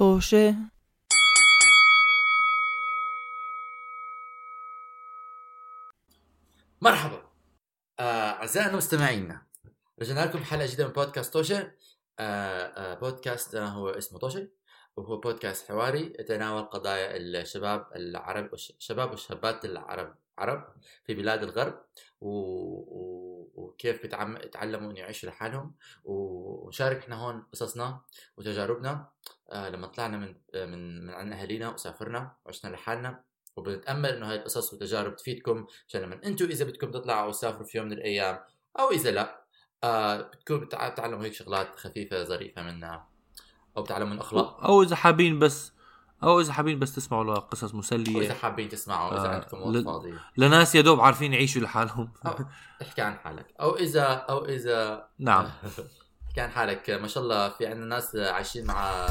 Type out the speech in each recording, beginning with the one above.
طوشة مرحبا. آه، أعزائنا مستمعينا رجعنا لكم حلقة جديدة من بودكاست توشة. آه، آه، بودكاست آه، هو اسمه توشة وهو بودكاست حواري يتناول قضايا الشباب العرب الشباب والشابات العرب عرب في بلاد الغرب و... و... وكيف بيتعم... يتعلموا ان يعيشوا لحالهم ونشارك إحنا هون قصصنا وتجاربنا. آه لما طلعنا من من من عند أهالينا وسافرنا وعشنا لحالنا وبنتأمل إنه هاي القصص والتجارب تفيدكم عشان لما أنتم إذا بدكم تطلعوا وتسافروا في يوم من الأيام أو إذا لا آه بتكون بتعلموا هيك شغلات خفيفة ظريفة منا أو بتعلموا الأخلاق. أو إذا حابين بس أو إذا حابين بس تسمعوا لقصص مسلية. واذا حابين تسمعوا إذا آه، عندكم وقت ل- فاضي. لناس يا دوب عارفين يعيشوا لحالهم. احكي عن حالك. أو إذا أو إذا نعم. عن حالك ما شاء الله في عندنا ناس عايشين مع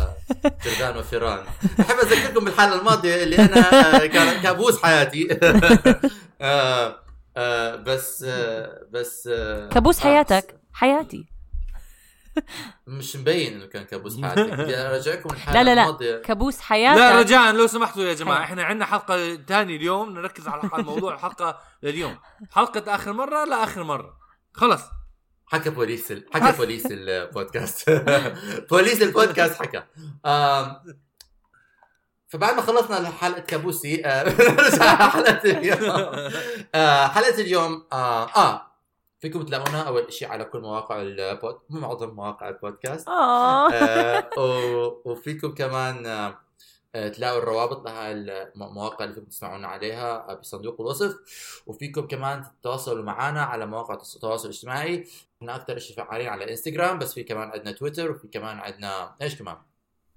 جردان وفيران. بحب أذكركم بالحلقة الماضية اللي أنا آه، كان كابوس حياتي. آه، آه، بس آه، بس آه، كابوس حياتك؟ حياتي. مش مبين إنه كان كابوس حياتك. بدي أرجعكم الحلقة لا لا لا. الماضية. كابوس حياتك. لا رجاء لو سمحتوا يا جماعة. إحنا عندنا حلقة ثانية اليوم. نركز على على موضوع الحلقة لليوم. حلقة آخر مرة لاخر مرة. خلص حكى بوليس ال... حكى بوليس البودكاست. بوليس البودكاست حكى. آم، فبعد ما خلصنا حلقة كابوسي آه، حلقة اليوم. آه، حلقة اليوم آه, آه. فيكم تلاقونا أول شيء على كل مواقع البود معظم مواقع البودكاست. آه، و- وفيكم كمان آه، آه، تلاقوا الروابط لها المواقع اللي فيكم تسمعونا عليها آه، بصندوق الوصف. وفيكم كمان تتواصلوا معنا على مواقع التواصل الاجتماعي. إحنا أكثر شيء فعالين على إنستغرام بس في كمان عندنا تويتر وفي كمان عندنا إيش كمان؟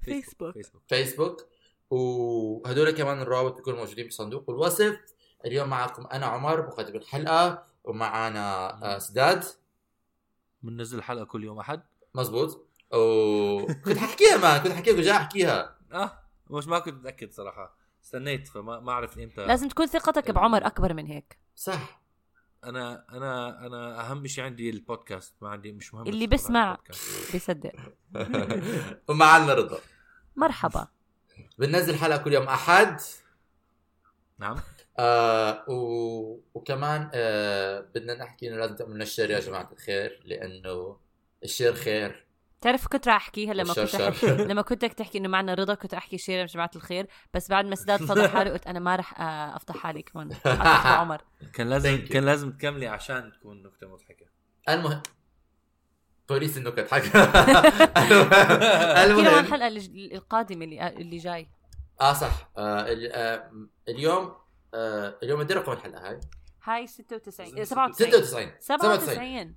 فيسبوك. فيسبوك فيسبوك وهدول كمان الروابط بيكونوا موجودين بصندوق الوصف. اليوم معكم أنا عمر مقدم الحلقة ومعنا آه، سداد. بننزل الحلقة كل يوم أحد. مزبوط وكنت حكيها ما كنت حكيها كنت جاي أحكيها. آه. مش ما كنت متأكد صراحة. استنيت فما ما أعرف إمتى. لازم تكون ثقتك بعمر أكبر من هيك. صح. أنا أنا أنا أهم شيء عندي البودكاست ما عندي مش مهم اللي بس بسمع. بيصدق. ومعنا رضا مرحبا. بننزل حلقة كل يوم. أحد؟ نعم. آه و... وكمان آه بدنا نحكي إنه لازم تعملوا ال share يا جماعة الخير لأنه ال share خير. تعرف كنت راح أحكيها لما كنت أحكي. لما كنت بدك تحكي إنه معنا رضا كنت أحكي شيء يا جماعة الخير. بس بعد ما سداد فضح حالي قلت أنا ما راح آه، افضح حالي كمان. عمر. كان لازم. كان لازم تكملي عشان تكون نكتة مضحكة. المهم بوليس النكت حق المهم. الحلقة اللي- القادمة اللي اللي جاي؟ آه صح. آه ال- آه اليوم آه اليوم ادي رقم الحلقة هاي. هاي 96 إيه، 97 96 97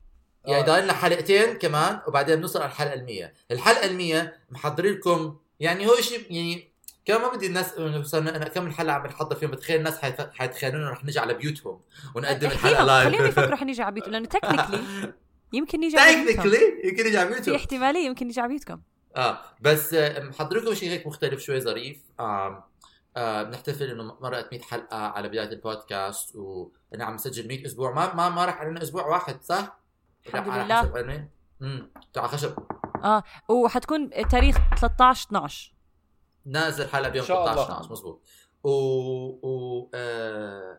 يعني ضايل لنا حلقتين كمان وبعدين بنوصل على الحلقة ال100 الحلقة ال100 محضرين لكم يعني هو شيء يعني كمان ما بدي الناس صرنا أنا كم الحلقة عم بنحضر فيهم بتخيل الناس حيت- حيتخيلونا رح نجي على بيوتهم ونقدم الحلقة live خليهم يفكروا حنيجي على بيوتهم لأنه technically يمكن نيجي على بيوتهم. technically يمكن نجي على في بيوتهم. احتمالية يمكن نيجي على بيوتكم. آه بس آه، محضر لكم شيء هيك مختلف شوي ظريف. آه آه بنحتفل إنه مرقت 100 حلقة على بداية البودكاست وأنا عم نسجل 100 أسبوع. ما ما ما راح علينا أسبوع واحد صح؟ الحمد على لله. حسب علمي. امم على خشب آه وحتكون تاريخ 13 12 نازل حلقه بيوم إن شاء الله. 13 12 مزبوط و و آه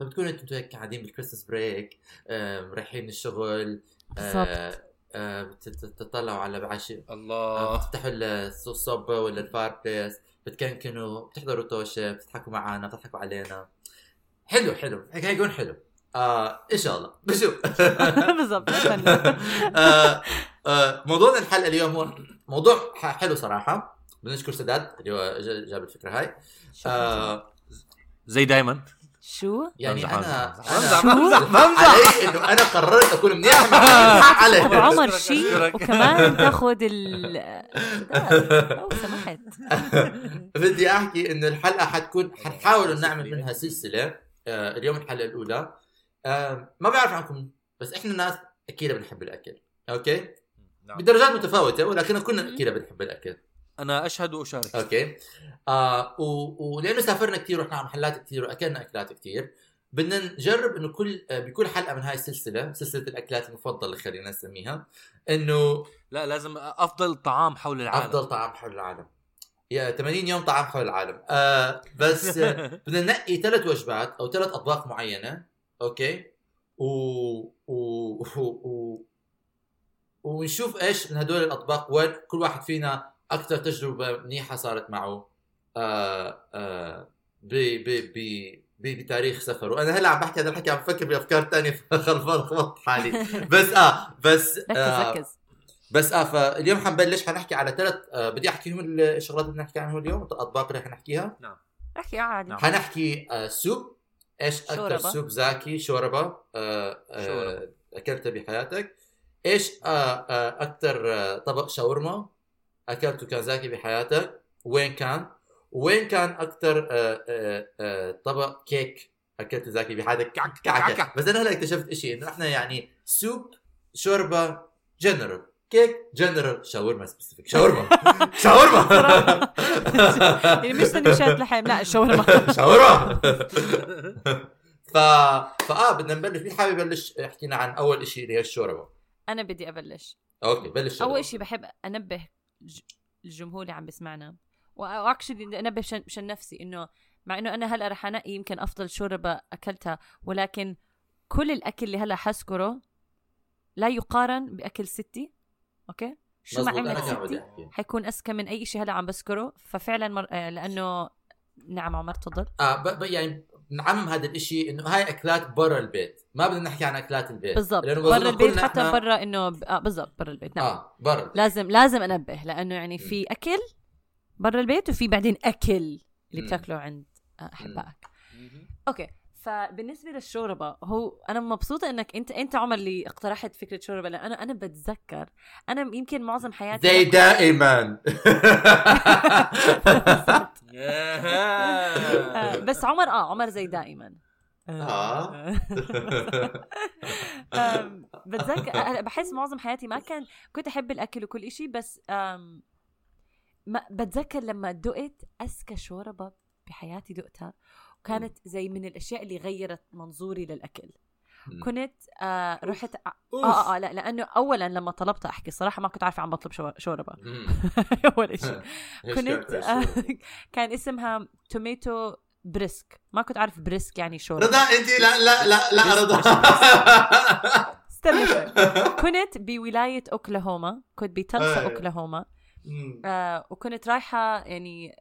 فبتكونوا أنتم هيك قاعدين بالكريسماس بريك آه رايحين الشغل بالضبط. آه بت- بتطلعوا على بعشي. الله. بتفتحوا الصبة ولا الفار بليس بتكنكنوا بتحضروا توشة بتضحكوا معنا بتضحكوا علينا. حلو حلو. هيك هيكون حلو. آه إن شاء الله. بشوف بالضبط. آه آه موضوعنا الحلقة اليوم هو موضوع حلو صراحة. بنشكر سداد اللي هو جا- جاب الفكرة هاي. آه زي دايما. شو؟ يعني أنا بمزح، بمزح، بمزح. إنه أنا قررت أكون منيح علي. أبو عمر شيء. وكمان تاخذ ال لو سمحت. بدي أحكي إنه الحلقة حتكون حنحاول نعمل منها سلسلة. آه اليوم الحلقة الأولى. آه ما بعرف عنكم بس إحنا ناس أكيد بنحب الأكل okay؟ نعم. بدرجات متفاوتة ولكن كلنا أكيد بنحب الأكل. أنا أشهد وأشارك. okay؟ آه و... ولأنه سافرنا كثير ورحنا على محلات كثير وأكلنا أكلات كثير بدنا نجرب إنه كل آه، بكل حلقة من هاي السلسلة سلسلة الأكلات المفضلة خلينا نسميها إنه لا لازم أفضل طعام حول العالم. أفضل طعام حول العالم. يا 80 يوم طعام حول العالم. آه بس آه، بدنا ننقي ثلاث وجبات أو ثلاث أطباق معينة أوكي؟ و و و, و... ونشوف إيش من هدول الأطباق وين كل واحد فينا أكثر تجربة منيحة صارت معه آه آه ب ب ب ب- بتاريخ سفره. أنا هلأ عم بحكي هذا الحكي عم بفكر بأفكار ثانية فخلفت حالي. بس آه بس ركز آه ركز. بس آه فاليوم حنبلش حنحكي على ثلاث آه بدي احكيهم الشغلات اللي بدنا نحكي عنهم اليوم الأطباق اللي حنحكيها. احكي عادي نعم. حنحكي آه سوب إيش أكثر شوربة. سوب زاكي؟ شوربة. آه آه. اكلته بحياتك. إيش آه آه أكثر آه طبق شاورما أكلته كان زاكي بحياتك؟ وين كان؟ وين كان أكثر آه آه آه طبق كيك اكلته زاكي بحياتك؟ كعك كعكه كعكة. بس أنا هلا اكتشفت شيء إنه إحنا يعني soup شوربة general. cake general شاورما specific شاورما. شاورما. يعني مش سندويشات لحم لا الشاورما شاورما. ف فاه بدنا نبلش. مين حابب يبلش؟ يحكي لنا عن أول شيء اللي هي الشوربه أنا بدي أبلش. okay بلش. أول شيء بحب أنبه الجمهور اللي عم بسمعنا و actually بدي أنبه شن, شن نفسي إنه مع إنه أنا هلأ رح أنقي يمكن أفضل شوربة أكلتها ولكن كل الأكل اللي هلأ حذكره لا يقارن بأكل ستي. okay؟ شو ما عملت ستي. حيكون أزكى من أي شيء هلا عم بذكره ففعلا مر... آه، لأنه نعم عمر تفضل. آه ب... ب... يعني نعمم هذا الإشي إنه هاي أكلات برا البيت ما بدنا نحكي عن أكلات البيت. بالضبط. برا البيت حتى إحنا- برا إنه ب... آه بالضبط برا البيت نعم. آه برا لازم لازم أنبه لأنه يعني في أكل برا البيت وفي بعدين أكل اللي. بتاكله عند أحبائك. أوكي. فبالنسبة للشوربة هو أنا مبسوطة إنك أنت أنت عمر اللي اقترحت فكرة شوربة لأن أنا أنا بتذكر أنا يمكن معظم حياتي زي دائما. آه، بس عمر آه عمر زي دائما. آه. آم، بتذكر بحس معظم حياتي ما كان كنت أحب الأكل وكل إشي بس ما بتذكر لما دقت أزكى شوربة بحياتي دقتها وكانت زي من الأشياء اللي غيرت منظوري للأكل. كنت آه رحت آه آه, آه لا لأنه اولا لما طلبت أحكي صراحة ما كنت عارفة عم بطلب شو- شوربة. اول شيء. كنت كان- آه كان اسمها tomato brisk ما كنت عارف brisk يعني شوربة. رضا أنت لا لا لا لا رضا. استنى. كنت بولاية أوكلاهوما. كنت بتلسا. أوكلاهوما. آه وكنت رايحة يعني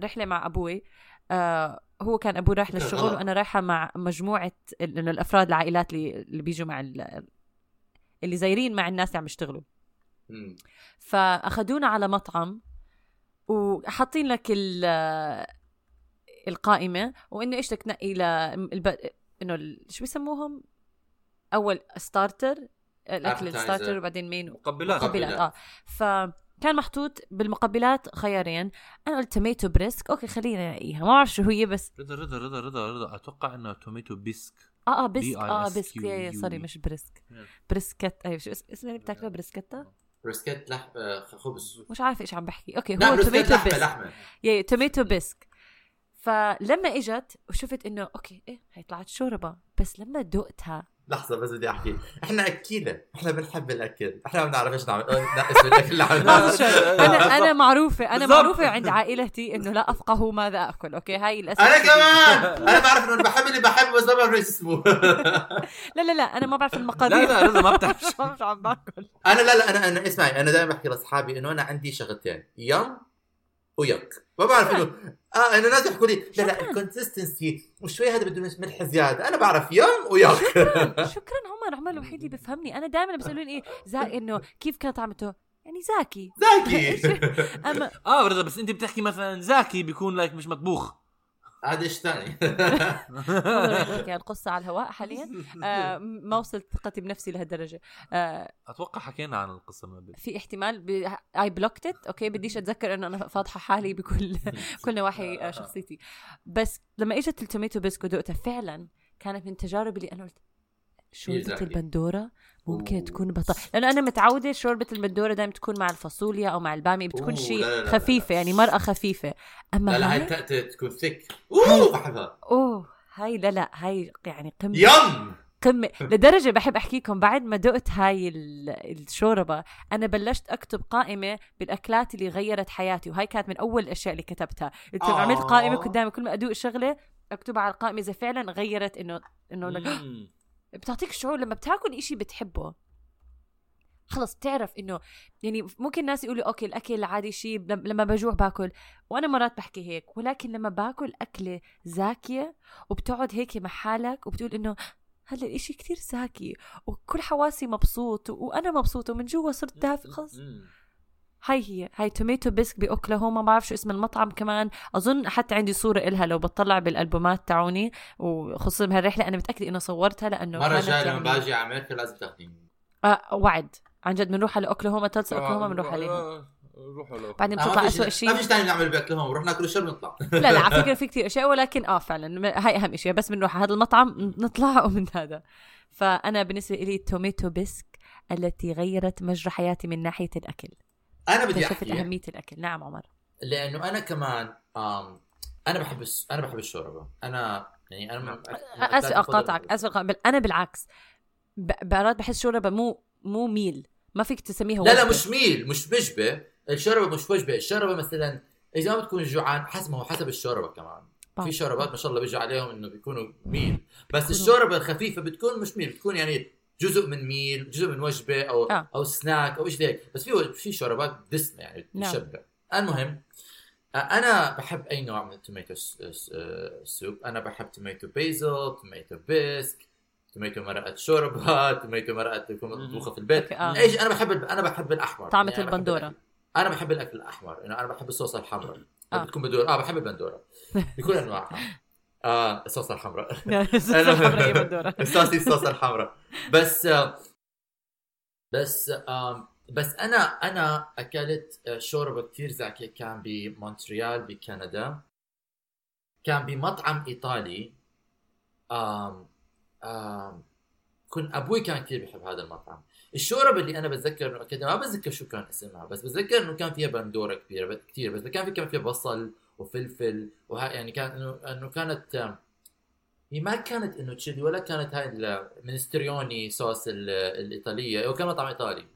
رحلة مع أبوي. آه هو كان أبوي رايح للشغل. وأنا رايحة مع مجموعة إنه الأفراد العائلات اللي اللي بيجوا مع ال- اللي زايرين مع الناس اللي عم يشتغلوا. فأخذونا على مطعم وحاطين لك ال- القائمة وإنه إيش بدك تنقي ل الب... إنه شو بيسموهم أول starter الأكل. ال starter وبعدين مين مقبلات مقبلات آه فكان محطوط بالمقبلات خيارين. أنا قلت tomato brisk okay خلينا نلاقيها ما بعرف شو هي بس رضا رضا رضا رضا رضا. أتوقع إنه tomato bisque آه آه bisque آه. bisque يا- يا سوري مش brisk. brisket اي شو اس- اسمه اللي بتاكله؟ بروسكيتا brisket لحم آه، خبز. مش عارفه إيش عم بحكي. okay هو tomato لحمة bisque لحمة. يا tomato bisque فلما إجت وشفت إنه okay إيه هي طلعت شوربة. بس لما دقتها لحظة بس بدي أحكي، إحنا اكيلة، إحنا بنحب الأكل، إحنا ما بنعرف إيش نعمل اسم الاكل اللي أنا أنا. معروفة أنا. معروفة عند عائلتي إنه لا أفقه ماذا أكل okay؟ هاي الأساس. أنا كمان! أنا بعرف إنه بحب اللي بحبه بس ما بعرف إيش اسمه. لا لا لا أنا ما بعرف المقادير. لا لا رضا ما بتعرف. شو عم باكل. أنا لا لا أنا أنا اسمعي أنا دائما بحكي لأصحابي إنه أنا عندي شغلتين. yum و yuck ما بعرف انه آه إنه ناس يحكوا لي لا لا شكراً. ال consistency وشوي هذا بده ملح زيادة. أنا بعرف yum و yuck شكرا. عمر عمر الوحيد اللي بفهمني أنا دائما بيسألوني إيه زا إنه كيف كانت طعمته يعني زاكي. زاكي. اما آه رضا بس أنت بتحكي مثلا زاكي بيكون like مش مطبوخ. هذا إيش ثاني بحكي القصة على الهواء حاليا؟ آه ما وصلت ثقتي بنفسي لهالدرجة. آه أتوقع حكينا عن القصة من قبل في احتمال I blocked it okay بديش أتذكر انه أنا فاضحة حالي بكل كل نواحي آه، شخصيتي. بس لما إجت ال tomato bisque و دقتها فعلا كانت من تجارب اللي أنا قلت شوربة زاكي. ممكن. تكون بطل. لأنه أنا متعودة شوربة البندورة دائما تكون مع الفاصوليا أو مع البامية بتكون شيء لا، لا، لا، لا. خفيفة يعني مرقة خفيفة. أما لا لا هاي تكون thick أوه بحبها أوه هاي لا لا هاي يعني قمة. yum! قمة. لدرجة بحب أحكيكم بعد ما دقت هاي ال- الشوربة أنا بلشت أكتب قائمة بالأكلات اللي غيرت حياتي وهاي كانت من أول الأشياء اللي كتبتها. قلت لهم عملت قائمة آه. قدامي كل ما أدوق شغلة أكتبها على القائمة إذا فعلا غيرت انه إنه. بتعطيك شعور لما بتاكل إشي بتحبه. خلص بتعرف إنه يعني ممكن الناس يقولوا أوكي الأكل عادي شيء لم- لما بجوع باكل. وأنا مرات بحكي هيك ولكن لما باكل أكلة زاكية وبتقعد هيك مع حالك وبتقول إنه هلأ الاشي كتير زاكي وكل حواسي مبسوط وأنا مبسوطة ومن جوا صرت دافي خلص. هاي هي هاي tomato bisque بأوكلاهوما ما بعرف شو اسم المطعم كمان. أظن حتى عندي صورة إلها لو بطلع بالألبومات تاعوني وخصوصا بهالرحلة أنا متأكدة إنه صورتها لأنه مرة جاي لما يعني- باجي على أمريكا لازم تاخذيني آه وعد. عن جد بنروح على أوكلاهوما تلسا أوكلاهوما بنروح عليها. آه، روحوا بعدين آه، بتطلع أسوأ شيء- ما شيء في شيء ثاني نعمل باكلهم ونروح ناكل الشرب ونطلع لا لا على فكرة في كثير أشياء ولكن آه فعلا. هاي أهم شيء بس بنروح على هذا المطعم نطلع ومن هذا. فأنا بالنسبة لي tomato bisque التي غيرت مجرى حياتي من ناحية الأكل. أنا بدي أحكي. أهمية الأكل. نعم عمر. لأنه أنا كمان آم أنا بحب الس... أنا بحب الشوربة. أنا يعني أنا. أسف أقاطعك أسف أنا بالعكس. برات بحس شوربه مو مو meal. ما فيك تسميها لا لا. مش meal مش وجبه الشوربة مش وجبة. الشوربة مثلا إذا ما بتكون جوعان حسب ما هو حسب الشوربة كمان. في شوربات ما شاء الله بيجي عليهم إنه بيكونوا meal. بس الشوربة الخفيفة بتكون مش meal بتكون يعني جزء من meal جزء من وجبة أو آه. أو سناك أو شيء هيك بس في في شوربات دسمة يعني نعم. تشبع المهم آه، أنا بحب أي نوع من ال tomato آه، soup أنا بحب tomato basil tomato bisque tomato مرقة شوربة tomato مرقة تكون مطبوخة في البيت آه. إيش أنا بحب أنا بحب الأحمر طعمة يعني أنا بحب البندورة. الأكل. أنا بحب الأكل الأحمر يعني أنا بحب الصوص الحمراء آه. بتكون بندوره آه بحب البندورة بكل أنواعها آه الصوص الحمراء. الصوص الحمراء هي بندورة. استاذي الصوص الحمراء. بس آه، بس آم، بس أنا أنا أكلت آه، شوربة كثير زاكية. كان بمونتريال بكندا. كان بمطعم إيطالي. آم آم كنت أبوي كان كثير بيحب هذا المطعم. الشوربة اللي أنا بتذكر انه اكلتها ما بتذكر شو كان اسمها بس بتذكر إنه كان فيها بندورة كبيرة كثير. بس كان في كان فيها بصل وفلفل وها يعني كان إنه إنه كانت هي ما كانت إنه تشيلي ولا كانت هاي المنستريوني صوص ال- الإيطالية. هو كان مطعم إيطالي.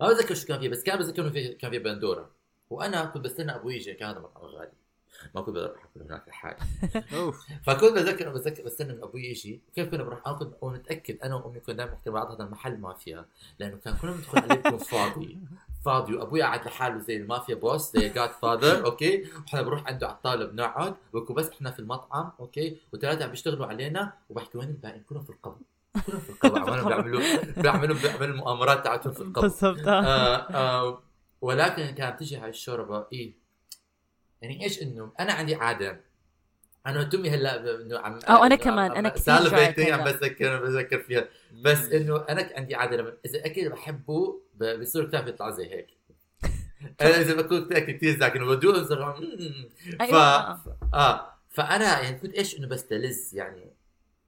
ما بتذكر شو كان فيه بس كان بتذكر إنه في كان فيه بندورة. وأنا كنت بستنى أبوي يجي كان هذا مطعم غالي. ما كنت بقدر أروح أكل هناك لحالي. فكنت بتذكر بتذكر بستنى من أبوي يجي. كيف كنا بنروح؟ أنا كنت متأكد أنا وأمي كنا دائما نحكي بعض هذا المحل مافيا لأنه كان كل ما ندخل عليه بيكون فاضي. فاضي وابوي قاعد لحاله زي المافيا boss زي Godfather okay وإحنا بنروح عنده على الطاولة بنقعد بكون بس إحنا في المطعم okay وثلاثه عم بيشتغلوا علينا وبحكي وين الباقيين كلهم في القبر. كلهم في القبر. عمالهم بيعملوا بيعملوا بيعملوا المؤامرات تاعتهم في القبر. بالضبط. آه آه ولكن كانت تجي هاي الشوربة إيه؟ يعني إيش إنه؟ أنا عندي عادة. أنا وتمي هلأ إنه عم أنا إنه كمان، عم- كثير هيك عم. بتذكر بتذكر فيها. بس إنه أنا عندي عادة لما إذا الاكل بحبه ب- بصير كتاب يطلع زي هيك أنا إذا بكون اكل كثير زاكي إنه بدوق بصير مم. ف أيوة. آه فأنا يعني كنت إيش إنه بستلذ يعني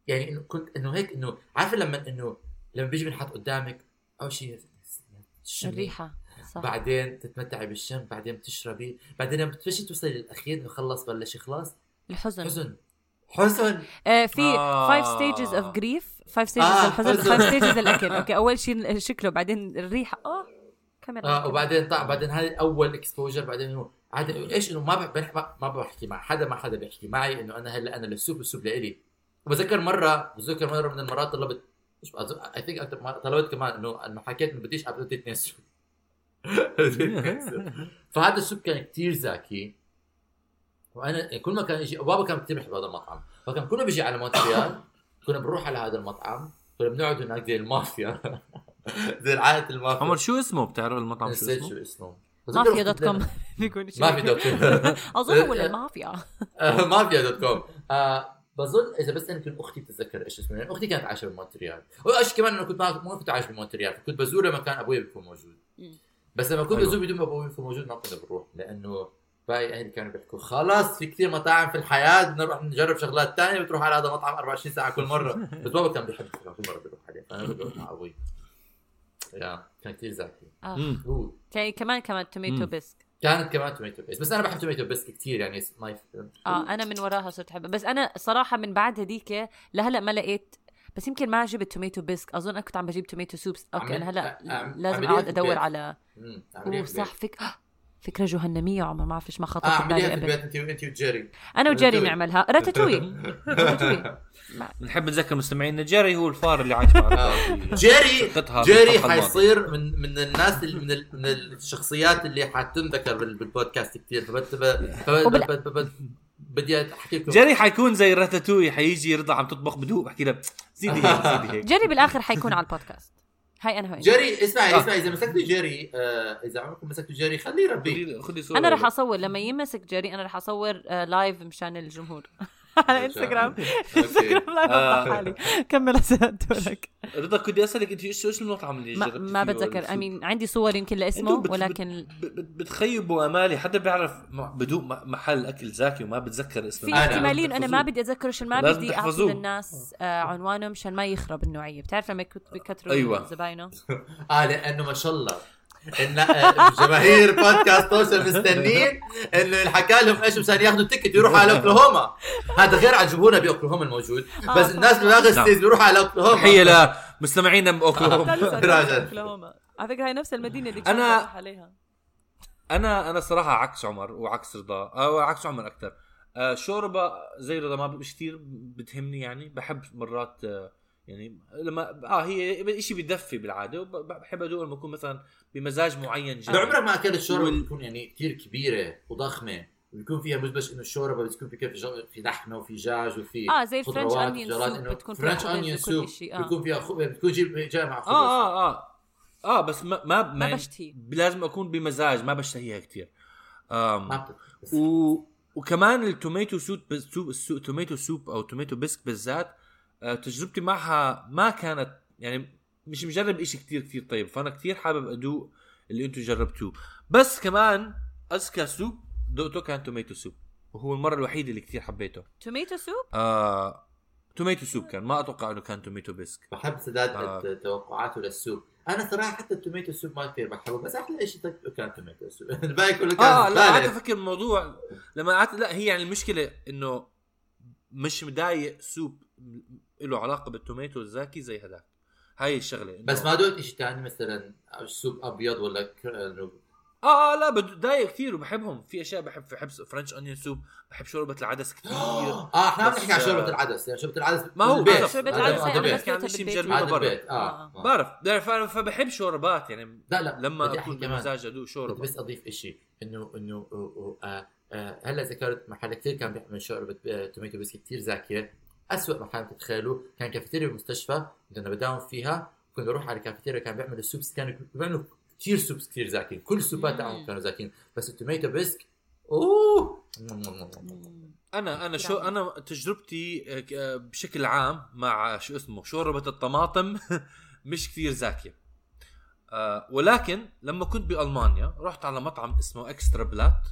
يعني إنه كنت إنه هيك إنه عارفة لما إنه لما بيجي بنحط قدامك أول شيء. الريحة صح بعدين تتمتعي بالشم بعدين بتشربي بعدين لما بتفشي توصلي للأخير إنه خلص بلش يخلص الحزن حزن حزن آه في. five stages of grief five stages آه، الحزن حزن. five stages الأكل. okay أول شيء شكله بعدين الريحه آه كمان آه وبعدين طبعا بعدين هاي أول exposure بعدين انه عادي إيش إنه ما بح- ما- ما بحكي مع حدا ما حدا بيحكي معي إنه أنا هلا أنا ال soup ال soup لإلي. وبذكر مرة بذكر مرة من المرات طلبت I think طلبت كمان إنه إنه حكيت إنه بديش ابدا اثنين soup فهذا ال soup كان كتير زاكي وأنا كل ما كان يجي بابا كان كثير بيحب هذا المطعم. فكان كل ما بيجي على مونتريال. كنا بنروح على هذا المطعم كنا بنقعد هناك زي المافيا. زي عائله المافيا. عمر شو اسمه؟ بتعرف المطعم شو نسيت اسمه؟ شو اسمه. مافيا dot com. بيكون شيء. ما في dot com. أظن ولا المافيا؟ آه، مافيا dot com. آه، بظن إذا بس أنا كنت أختي تتذكر إيش اسمه أختي كانت عايشة بمونتريال. وايش كمان أنا كنت ما ما كنت عايش بمونتريال كنت بزور لما كان أبوي بيكون موجود. بس لما كنت. بزور بدون ما أبوي يكون موجود ما كنا بنروح لأنه باقي أهلي كانوا بيحكوا. خلاص في كثير مطاعم في الحياة بدنا نروح نجرب شغلات ثانية بتروح على هذا المطعم 24 ساعة كل مرة. بس بابا كان بيحب كل مرة بيروح عليه. فأنا كنت بروح مع أبوي يا كان كثير زاكي آه. كان كمان كمان tomato. bisque كانت كمان tomato bisque بس أنا بحب tomato bisque كثير يعني my آه أنا من وراها صرت أحبها. بس أنا صراحة من بعد هديك لهلا ما لقيت بس يمكن ما جبت tomato bisque أظن أنا كنت عم بجيب tomato soups okay أنا هلا لازم أقعد أدور. على أوه. صح فك... فكرة جهنمية عمر ما بعرف ليش ما آه خطرت في بالي في قبل البيت أنت انت وجيري أنا وجيري. بنعملها راتاتوي راتاتوي نحب نذكر مستمعينا جيري هو الفار اللي عايش معنا آه. جيري جيري. حيصير من من الناس اللي من ال- من الشخصيات اللي حتنذكر بال- بالبودكاست كثير بدي أحكي لكم. جيري حيكون زي راتاتوي حيجي رضا عم تطبخ بدوق بحكي لها زيدي هيك زيدي هيك. جيري بالآخر حيكون على البودكاست. هاي أنا هو جيري اسمعي آه. اسمعي إذا مسكتوا جيري آه إذا عمركم مسكتوا جيري خليه يربيه. خدي صوره أنا رح أصور لما يمسك جيري أنا رح أصور آه، live مشان الجمهور. على إنستغرام. إنستغرام live آه. افضح حالي كمل هسه دورك رضا كنت أسألك أنت إيش إيش المطعم اللي ما, جربتي ما بتذكر. امين عندي صور يمكن لاسمه ولكن بتخيبوا أمالي. حدا بيعرف م- محل أكل زاكي وما بتذكر اسمه. في أنا. احتمالين أنا ما بدي اتذكر عشان ما بدي اعطي. للناس آه، عنوانه مشان ما يخرب النوعية. بتعرف لما بيكتروا أيوة. زباينه؟ آه لأنه ما شاء الله. إن آه، جماهير بودكاست توصل مستنين إنه ينحكى لهم إيش مشان ياخذوا ticket يروحوا على أوكلاهوما. هذا غير عن جمهورنا بأوكلاهوما الموجود. آه، بس. الناس بباقي نعم. states بيروحوا على أوكلاهوما. تحية لمستمعينا باوكلاهوما على فكرة هي نفس المدينة اللي رايح عليها. أنا أنا صراحة عكس عمر وعكس رضا. أو عكس عمر أكثر. آه شوربه زي رضا ما مش كثير بتهمني يعني؟ بحب مرات آه يعني لما آه هي شيء بدفي بالعادة وبحب ادوق لما اكون مثلا بمزاج معين جدا. عمرك ما اكلت شوربه وال- بتكون يعني كثير كبيرة وضخمة؟ وبيكون فيها مش بس إنه الشوربة بتكون في كيف في لحمة وفي دجاج وفي آه زي فرنش خضروات انيون وخضروات، سوب بتكون فيها فرنش وكل سوب بيكون فيها خبز بتكون جيب جاي مع خبز. آه آه آه. آه بس ما ما, ما بشتهي. لازم أكون بمزاج ما بشتهيها كثير آم ما بس- و... وكمان ال tomato soup soup ال sou... tomato soup أو tomato bisque بالذات تجربتي معها ما كانت يعني مش مجرب إشي كتير كتير طيب فأنا كتير حابب أدوق اللي أنتم جربتوه. بس كمان أزكى soup دقته كان tomato soup وهو المرة الوحيدة اللي كتير حبيته. tomato soup؟ آه... tomato soup كان ما أتوقع إنه كان tomato bisque. بحب سداد آه. توقعاته لل soup. أنا صراحة حتى ال tomato soup ما كثير بحبه بس أحلى شيء كان tomato soup. الباقي كله كان آه لا قعدت. أفكر الموضوع لما قعدت لا هي يعني المشكلة إنه مش مضايق soup له علاقة بال tomato الزاكي زي هذاك هاي الشغلة بس ما دقت شيء ثاني مثلا soup أبيض ولا آه آه لا بضايق كثير وبحبهم في أشياء بحب بحب French onion soup بحب شوربة العدس كثير آه إحنا عم نحكي عن شوربة العدس يعني شوربة العدس ما هو بالبيت. هذا- العدس هذا أنا. بس كان شيء مجربه برا. البيت آه آه. بعرف فبحب شوربات يعني لا لا لما بدي أكون. بمزاج أدوق بدي شوربة بس أضيف شيء انه إنه آه، آه، هلأ ذكرت محل كثير كان بيعمل شوربة آه، tomato بس كثير زاكية اسوء محل تتخيلوا كان كافيتيريا بالمستشفى كنت أنا بداوم فيها. كنت بروح على الكافيتيريا كان بيعملوا ال soups كانوا بيعملوا كثير soups كثير زاكين. كل السوبات. تاعهم كانوا زاكين. بس ال tomato bisque أوه! أنا أنا شو أنا تجربتي آه، آه، بشكل عام مع شو اسمه شوربة الطماطم مش كثير زاكية. آه، ولكن لما كنت بألمانيا رحت على مطعم اسمه اكسترا بلات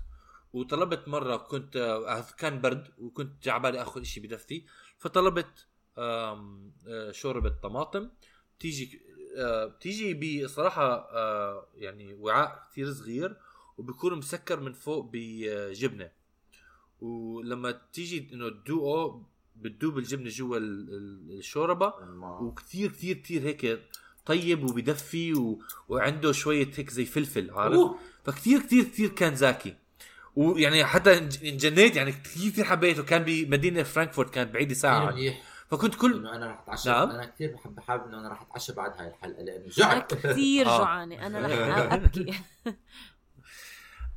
وطلبت مرة كنت آه، كان برد وكنت جعبالي آخذ شيء بدفي فطلبت آه، شوربة طماطم. بتيجي آه، بتيجي بصراحه يعني وعاء كثير صغير وبيكون مسكر من فوق بجبنة. ولما تيجي إنه تدوقه بتدوب الجبنة جوا ال- ال- الشوربة. وكثير كثير كثير هيك طيب وبدفي و... وعنده شوية هيك زي فلفل عارف؟ أوه. فكثير كثير كثير كان زاكي ويعني حتى انج- انجنيت يعني كثير كثير حبيته. كان بمدينه فرانكفورت كانت بعيدة كثير ساعه منيح. فكنت كل إنه أنا رح اتعشى نعم. أنا كثير بحب حابب إنه أنا رح أتعشى بعد هاي الحلقة لأنه أنا جعت كثير آه. جوعانة. أنا رح أبكي.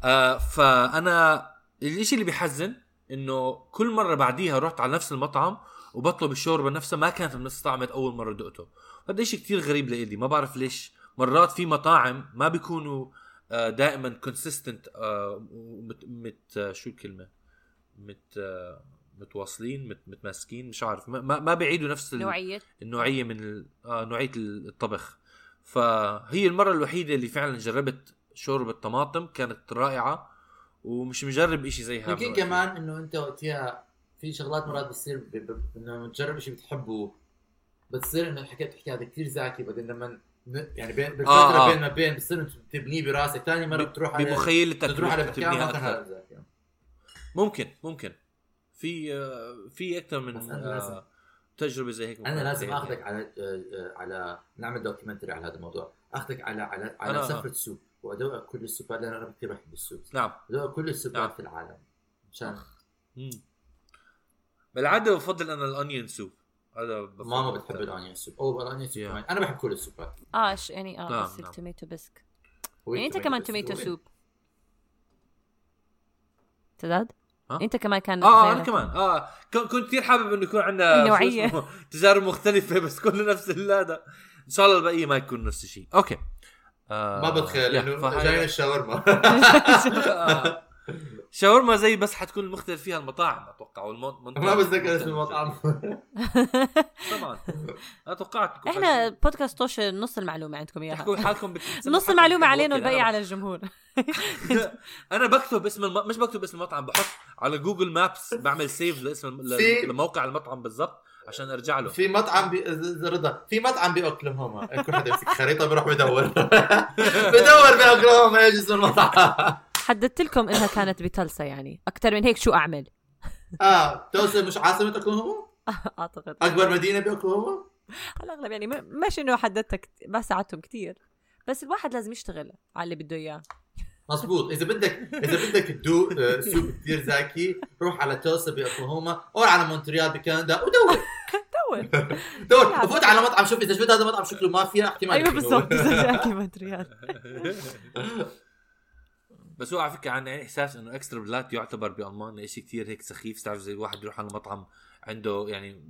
آه فأنا الإشي اللي بيحزن إنه كل مرة بعديها رحت على نفس المطعم وبطلب الشوربة نفسها ما كانت نفس طعمة أول مرة دقته. هذا إشي كتير غريب لإلي ما بعرف ليش. مرات في مطاعم ما بيكونوا دائما كونسيستنت مت, مت آه، شو الكلمة؟ مت آه، متواصلين مت متماسكين مش عارف ما, ما بيعيدوا نفس نوعية. النوعية من ال- آه نوعية الطبخ. فهي المرة الوحيدة اللي فعلا جربت شوربة طماطم كانت رائعة ومش مجرب إشي زيها يمكن. كمان إنه أنت وقتها في شغلات مرات بتصير إنه تجرب شيء بتحبه بتصير إنه حكيت تحكي هذا كثير زاكي بعدين لما يعني بين بالفترة آه، آه. بين ما بين بتصير تبنيه براسك ثاني مرة بتروح على بمخيلتك بتروح على بتبنيها مكان ما كان. هذا ممكن ممكن في آه، في أكثر من. آه تجربة زي هيك أنا لازم. اخذك على آه، آه، على نعمل دوكيومنتري على هذا الموضوع اخذك على على على أنا- سفره سوق وأدوق كل السوبات لأن أنا كثير بحب ال soup نعم أدوق كل ال soup ات نعم. في العالم عشان مم. بالعادة بفضل أنا ال onion soup هذا ماما بتحب. ال onion soup أو ال onion soup Yeah. أنا بحب كل ال soup ات. آه يعني آه نعم، بس نعم. ال tomato bisque يعني أنت كمان tomato soup. ها؟ أنت كمان كان آه أنا خيارك. كمان. آه ك- كنت كثير حابب إنه يكون عندنا اسمه، تجارب مختلفة بس كله نفس هذا إن شاء الله البقيه ما يكون نفس الشيء. okay. آه ما بتخيل يا، إنه جاينا الشاورما. آه. شاورما زي بس حتكون المختلف فيها المطاعم أتوقع والمنطقة ما بتذكر اسم المطعم. طبعا. أنا توقعت إحنا بودكاست توشة نص المعلومة عندكم اياها حالكم. نص المعلومة علينا والباقي على الجمهور. أنا بكتب اسم الم... مش بكتب اسم المطعم بحط على Google Maps بعمل save لاسم ل- في- لموقع المطعم بالضبط عشان أرجع له. في مطعم بي... رضا في مطعم باوكلاهوما كل حدا يمسك خريطة بيروح بدور بدور باوكلاهوما إيش اسم المطعم. حددت لكم إنها كانت بتلسا يعني. أكثر من هيك شو أعمل؟ آه توسا مش عاصمة اوكلاهوما أعتقد. أكبر مدينة باوكلاهوما على الأغلب يعني مش إنه حددتها كت... ما ساعدتهم كثير بس الواحد لازم يشتغل على اللي بده إياه. مزبوط إذا بدك إذا بدك تدوق آه، soup كثير زاكي روح على توسا باوكلاهوما أو على مونتريال بكندا. ودور. دور. دور. وفوت على مطعم شوف إذا شفت هذا المطعم شكله مافيا احتمال أيوه يكون هو. بالضبط. زاكي مونتريال. بس هو على فكرة عندي إحساس إنه Extrablatt يعتبر بالمانيا شيء كثير هيك سخيف تعرف زي الواحد يروح على مطعم عنده يعني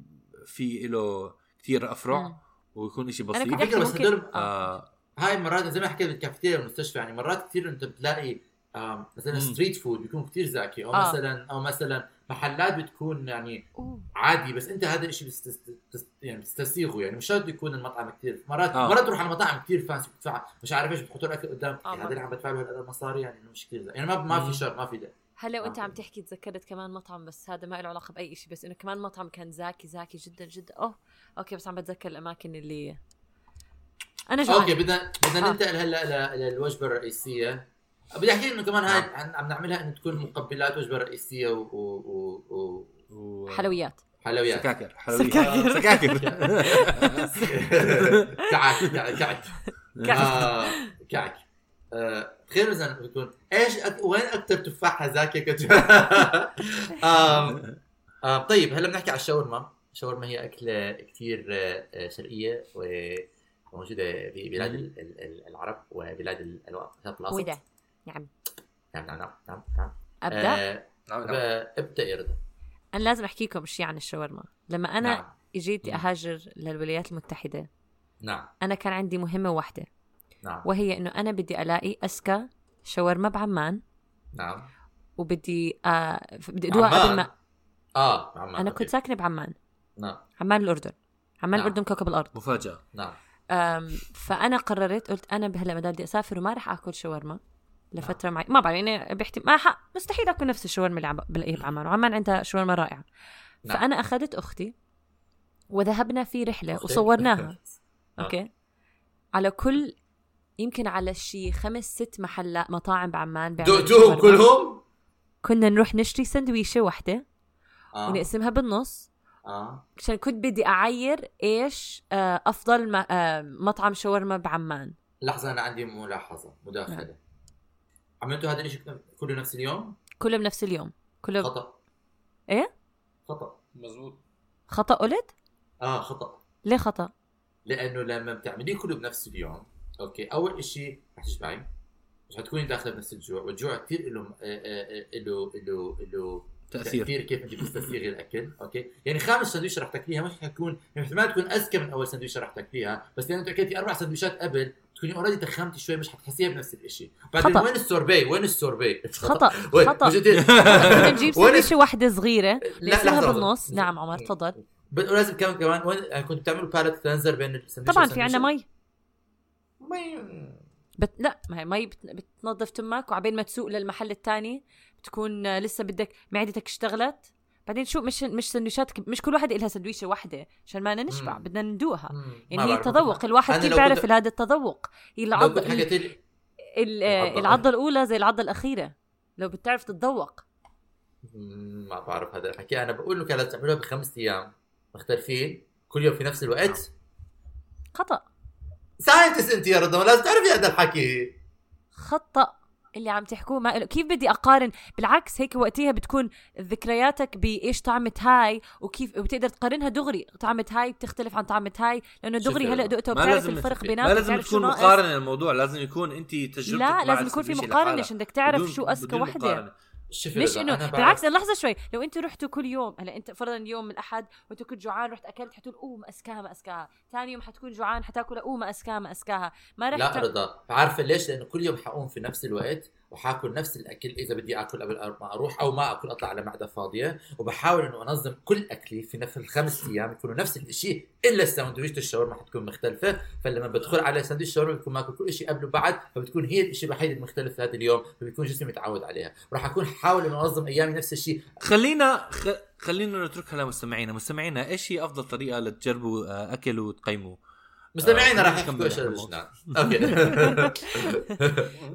في له كثير أفرع مم. ويكون شيء بسيط فكرة أحكي بس ممكن هدول- آه هاي مرات زي ما حكيت بالكافيتيريا والمستشفى يعني مرات كثير أنت بتلاقي مثلا مم. street food بيكون كثير زاكي أو آه. مثلا أو مثلا محلات بتكون يعني أوه. عادي بس أنت هذا الشيء بتست... يعني بتستسيغه يعني مش شرط يكون المطعم كثير مرات آه. مرات تروح على مطاعم كثير fancy بتدفع مش عارف إيش بتحطوا الأكل قدام آه، يعني هذا اللي عم بدفع له هالقد مصاري يعني إنه مش كثير. يعني ما ما. في شر ما في ده هلا وأنت آه. عم تحكي تذكرت كمان مطعم بس هذا ما له علاقة بأي شيء بس إنه كمان مطعم كان زاكي زاكي جدا جدا أوه okay بس عم بتذكر الأماكن اللي أنا جوعان okay بدنا بدنا آه. ننتقل هلأ للوجبة الرئيسية بدي أحكي إنه كمان هاي نعم. عم عم نعملها إنه تكون مقبلات وجبه رئيسية و... و... و... و... حلويات. وحلويات سكاكر. حلويات سكاكر. سكاكر. كعك كعك كعك. آه، كعك. آه، تخيل مثلا بتكون إيش أك... وين أكثر تفاحه زاكيه كنت طيب هلا بنحكي على الشاورما. الشاورما هي أكلة كثير آه، شرقية وموجودة في بلاد ال- ال- ال- العرب وبلاد ال- الشرق الاوسط نعم. نعم نعم نعم نعم نعم. أبدأ؟ آه، نعم، نعم. ابدأ يا رضا. أنا لازم احكي لكم شيء عن الشاورما. لما أنا نعم. إجيت. أهاجر للولايات المتحدة نعم. أنا كان عندي مهمة واحدة. نعم. وهي إنه أنا بدي ألاقي اسكا شاورما بعمان. نعم. وبدي آه بدي أدوها قبل عمان. ما آه نعم أنا كنت ساكنة بعمان. نعم. عمان الأردن. عمان نعم. الأردن كوكب الأرض. مفاجأة. نعم. أم، فأنا قررت قلت أنا هلا ما دام بدي أسافر وما راح آكل شاورما. لفترة معي ما بعرف يعني بحتم... ما ح... مستحيل اكل نفس الشاورما اللي عم بلاقيها بعمان وعمان عندها شاورما رائعه نعم. فأنا أخذت أختي وذهبنا في رحلة أختك؟ وصورناها آه. أوكي على كل يمكن على شي خمس ست محلات مطاعم بعمان دقتوهم. كلهم؟ كنا نروح نشتري سندويشة واحدة آه ونقسمها بالنص آه عشان كنت بدي أعاير إيش آه، أفضل آه، مطعم شاورما بعمان لحظة أنا عندي ملاحظة مداخلة نعم. عملتوا هذا الشيء كله نفس اليوم؟ كله بنفس اليوم. كله خطأ. إيه؟ خطأ. مزبوط. خطأ قلت؟ آه خطأ. ليه خطأ؟ لأنه لما بتعمليه كله بنفس اليوم أوكي أول شيء رح تشبعي مش حتكوني داخلة بنفس الجوع والجوع كثير له له له له تأثير. تأثير كيف انت بتستسيغي الأكل okay؟ يعني خامس سندويشه رح تاكليها مش حتكون يعني احتمال تكون أزكى من أول سندويشة رح تاكليها بس لأنه أنت اكلتي أربع سندويشات قبل تكوني already تخمتي شوي مش حتحسيها بنفس الشيء بعدين خطأ. وين ال sorbet؟ وين ال sorbet؟ خطأ. خطأ؟ وين- سندويشة واحدة صغيرة لحظة، بالنص. نعم عمر تفضل. ولازم كمان كمان وين يعني كنت بتعملوا palate cleanser بين السندويشة طبعا في عندنا مي. مي. بت... لا ما هي مي بت... بتنظف تمك وعبين ما تسوق للمحل الثاني بتكون آه، لسه بدك معدتك اشتغلت بعدين شو مش مش سندويشات مش كل واحد إلها سندويشة واحدة عشان ما نشبع. بدنا ندوها. يعني هي. تذوق الواحد أنا كيف بيعرف كنت- هذا التذوق هي العض ال- آه، العضة. العضة الأولى زي العضة الأخيرة لو بتعرف تتذوق ما بعرف هذا الحكي أنا بقول كان لازم تعملوها بخمس أيام مختلفين كل يوم في نفس الوقت خطأ scientist أنت يا رضا لازم تعرفي هذا الحكي خطأ اللي عم تحكوه ما إله كيف بدي أقارن بالعكس هيك وقتها بتكون ذكرياتك بإيش طعمت هاي وكيف وبتقدر تقارنها دغري طعمت هاي بتختلف عن طعمت هاي لأنه دغري هلأ ما وبتعرف الفرق. بيناتهم ما لازم تكون. مقارنة الموضوع لازم يكون انت تجربتك لا لازم يكون في مقارنة. عشان بدك تعرف شو أزكى بدون وحدة. شوفي مش إنه؟ بالعكس لحظة شوي. لو أنتوا رحتوا كل يوم هلا أنت فرضا يوم الأحد وانت كنت جوعان رحت أكلت حتقول أوه ما أزكاها ما أزكاها. ثاني يوم حتكون جوعان حتاكل أوه ما أزكاها ما أزكاها. ما رح لا رضا عارفه ليش؟ لأنه كل يوم حقوم في نفس الوقت. وحاكل نفس الأكل إذا بدي آكل قبل ما أروح أو ما أكل أطلع على معدة فاضية. وبحاول إنه أنظم كل أكلي في نفس الخمس أيام يكونوا نفس الشيء إلا الساندويشة الشاورما حتكون مختلفة. فلما بدخل على ساندويش الشاورما بكون ماكل كل شيء قبل وبعد فبتكون هي الشيء الوحيد المختلف هذا اليوم. فبيكون جسمي متعود عليها. وراح أكون حاول إنه أنظم أيامي نفس الشيء خلينا خ... خلينا نتركها لمستمعينا. مستمعينا إيش هي أفضل طريقة لتجربوا آه، أكل وتقيموا؟ مستمعينا آه، راح يحكوا نكمل إيش الموضوع. الجنان okay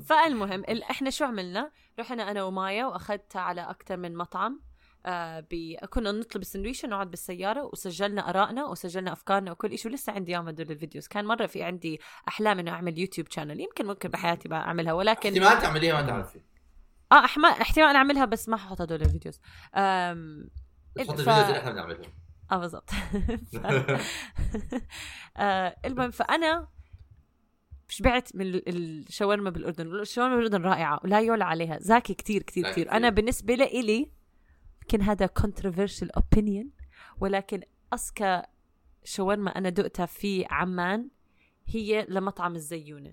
فالمهم ال- إحنا شو عملنا؟ رحنا أنا ومايا واخذتها على أكثر من مطعم آه بي... كنا نطلب السندويشه نقعد بالسيارة وسجلنا آرائنا وسجلنا أفكارنا وكل شيء ولسه عندي اياهم هدول ال videos كان مرة في عندي أحلام إنه أعمل YouTube channel يمكن ممكن بحياتي بقى أعملها ولكن احتمال تعمليها ما تعرفي آه احتمال احتمال أعملها بس ما ححط هدول ال videos. ف- ال videos اللي إحنا بنعملهم. آه بالضبط. آه المهم فأنا شبعت من ال- الشاورما بالأردن. الشاورما بالأردن رائعة ولا يعلى عليها. زاكي كتير كتير كتير. أنا بالنسبة لإلي يمكن هذا controversial opinion ولكن أذكى شاورما أنا دقتها في عمان هي لمطعم الزيونة.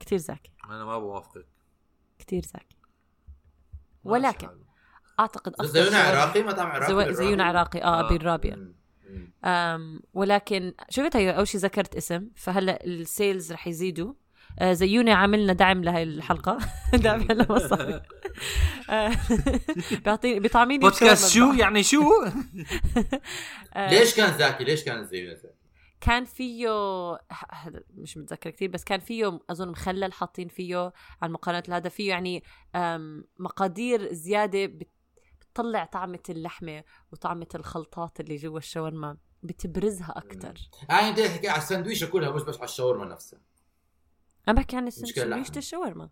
كتير زاكي أنا ما بوافقك. كتير زاكي ولكن. أعتقد أفضل زيونا شاورما- عراقي مطعم عراقي؟ زيونة عراقي آه, آه. مم. أم ولكن شفت هي أول شيء ذكرت اسم فهلأ ال sales رح يزيدوا آه زيونة عاملنا دعم لهي الحلقة دعم لمصاري آه، بيعطيني بيطعميني بودكاست شو. يعني شو آه، ليش كان زاكي؟ ليش كان زيونا زاكي؟ كان فيه مش متذكر كثير بس كان فيه أظن مخلل حاطين فيه عن مقارنة هذا فيه يعني مقادير زيادة بت- بتطلع طعمة اللحمة وطعمة الخلطات اللي جوا الشاورما بتبرزها أكتر. يعني انت تحكي على السندويشه كلها مش بس على الشاورما نفسها. أنا بحكي عن سندويشة. الشاورما.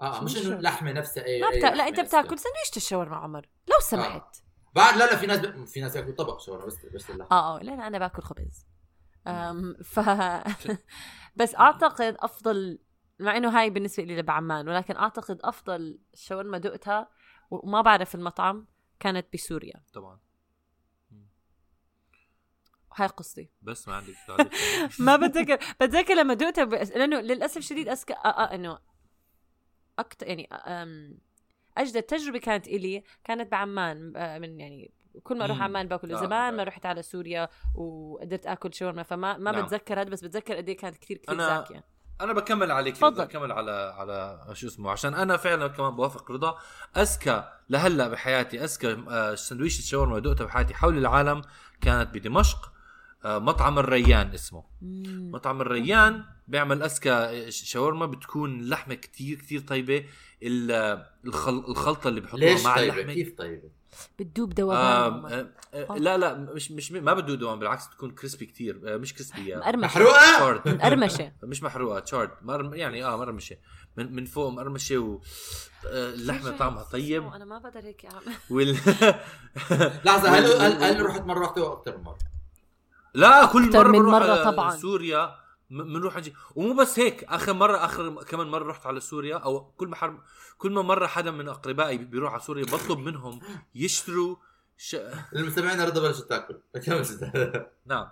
آه مش إنه اللحمة نفسها اي ما بتا... لا لحمة أنت. بتاكل سندويشة الشاورما عمر. لو سمحت. بعد لا لا في ناس ب... في ناس ياكلوا طبق شاورما بس بس اللحمة. آه آه لا لا أنا باكل خبز. أم ف بس أعتقد أفضل مع إنه هاي بالنسبة لي بعمان ولكن أعتقد أفضل شاورما دقتها وما بعرف المطعم. كانت بسوريا طبعا هاي قصتي بس ما عندك. ما بتذكر بتذكر لما دقتها. لأنه للأسف شديد أسك... آه آه إنه أكثر يعني أم... أجدد تجربة كانت إلي كانت بعمان آه، من يعني كل ما أروح. عمان باكل آه، زمان ما آه. رحت على سوريا وقدرت آكل شاورما فما ما نعم. بتذكر هذا بس بتذكر قد إيه كانت كثير كثير زاكية أنا بكمل عليك تفضل. بكمل على على شو اسمه عشان أنا فعلا كمان بوافق رضا اذكى لهلأ بحياتي اذكى آه، سندويشة شاورما دقتها بحياتي حول العالم كانت بدمشق آه، مطعم الريان اسمه مم. مطعم الريان بيعمل اذكى شاورما بتكون اللحمه كتير كتير طيبة ال- الخل... الخلطة اللي بحطوها مع طيبة؟ اللحمة كيف طيبة؟ بتدوب آه دوبان آه آه لا لا مش مش ما بده دوام بالعكس تكون كريسبي كتير. آه مش كريسبي مقرمشة. محروقة؟ مقرمشة. مش محروقة تشارد. يعني آه مرمشه من من فوق مرمشه و آه، اللحمة طعمها طيب. أنا ما بقدر هيك أعمل. وال لحظة هل هل, رحت مرة واحدة من مرة؟ لا كل مرة من على طبعاً. سوريا. بنروح نجي ومو بس هيك آخر مرة آخر كمان مرة رحت على سوريا أو كل ما حر... كل ما مرة حدا من أقربائي بيروح على سوريا بطلب منهم يشتروا ش... المستمعين رضا بلشت تاكل. نعم.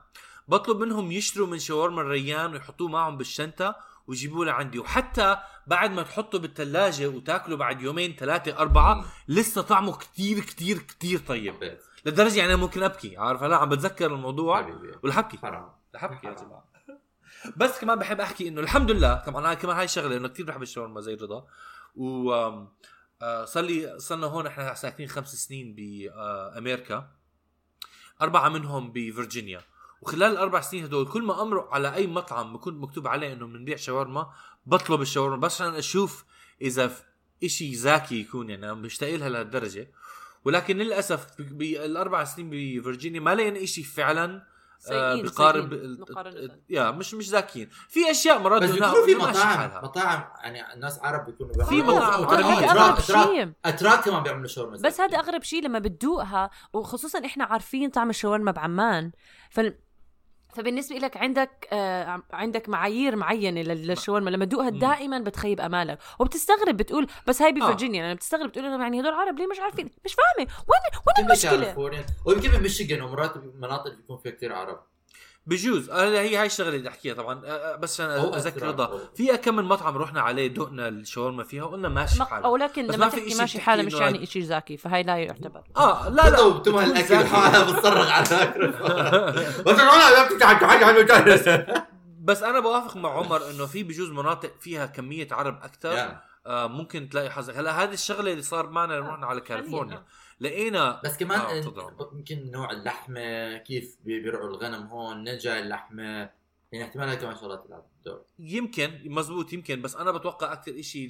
بطلب منهم يشتروا من شاورما الريان ويحطوه معهم بالشنطة ويجيبوه لعندي. وحتى بعد ما تحطه بالثلاجة وتاكله بعد يومين ثلاثة أربعة لسه طعمه كتير كتير كتير طيب. لدرجة يعني أنا ممكن أبكي عارف هلا عم بتذكر الموضوع أبكي حرام. رح أبكي يا جماعة. بس كمان بحب أحكي إنه الحمد لله طبعا أنا كمان هاي الشغلة إنه كتير بحب الشاورما زي رضا. و آه، صار لي صرنا هون إحنا ساكنين خمس سنين بامريكا أربعة منهم بفرجينيا وخلال الأربع سنين هدول كل ما أمرق على أي مطعم بكون مكتوب عليه إنه بنبيع شاورما بطلب الشاورما بس عشان أشوف إذا إشي زاكي يكون يعني أنا مشتاق لها لهالدرجة. ولكن للأسف بالاربع سنين بفرجينيا ما لقينا شيء فعلا آه سيئين بقارب سيئين. يا مش مش ذكيين في أشياء مرات بس بيكونوا في مطاعم. مطاعم يعني الناس عرب بيكونوا في مطاعم شيء اتراك كمان بيعملوا شاورما بس هذا. أغرب شيء لما بتدوقها وخصوصا إحنا عارفين طعم الشاورما بعمان ف فبالنسبة لك عندك آه عندك معايير معينة لل- للشاورما. لما تدوقها. دائما بتخيب أمالك. وبتستغرب بتقول بس هاي آه. بفرجينيا يعني بتستغرب بتقول إنه يعني هدول عرب ليه مش عارفين؟ مش فاهمة. وين وين المشكلة؟ ويمكن بمشيغن ومرات بمناطق بيكون فيها كثير عرب. بجوز. آه، هي هاي الشغلة اللي أحكيها طبعا. آه، آه، بس عشان أذكر. رضا. في كم من مطعم رحنا عليه دقنا الشاورما فيها وقلنا ماشي مق- حال أو لكن لما ما في تحكي ماشي حالة مش يعني شيء زاكي فهاي لا يعتبر. آه لا لا. تم بتكون الاكل. حالها بتصرخ على بس أنا بتحكي حاجة عنه جالس بس أنا بوافق مع عمر إنه في بجوز مناطق فيها كمية عرب أكثر. آه ممكن تلاقي حظك هلا هذه الشغلة اللي صار معنا لما رحنا على كاليفورنيا. لقينا بس كمان آه،. يمكن نوع اللحمة كيف بي- بيرعوا الغنم هون نجا اللحمة. يعني احتمال كمان شغلات تلعب دور. يمكن مزبوط يمكن. بس أنا بتوقع أكثر شيء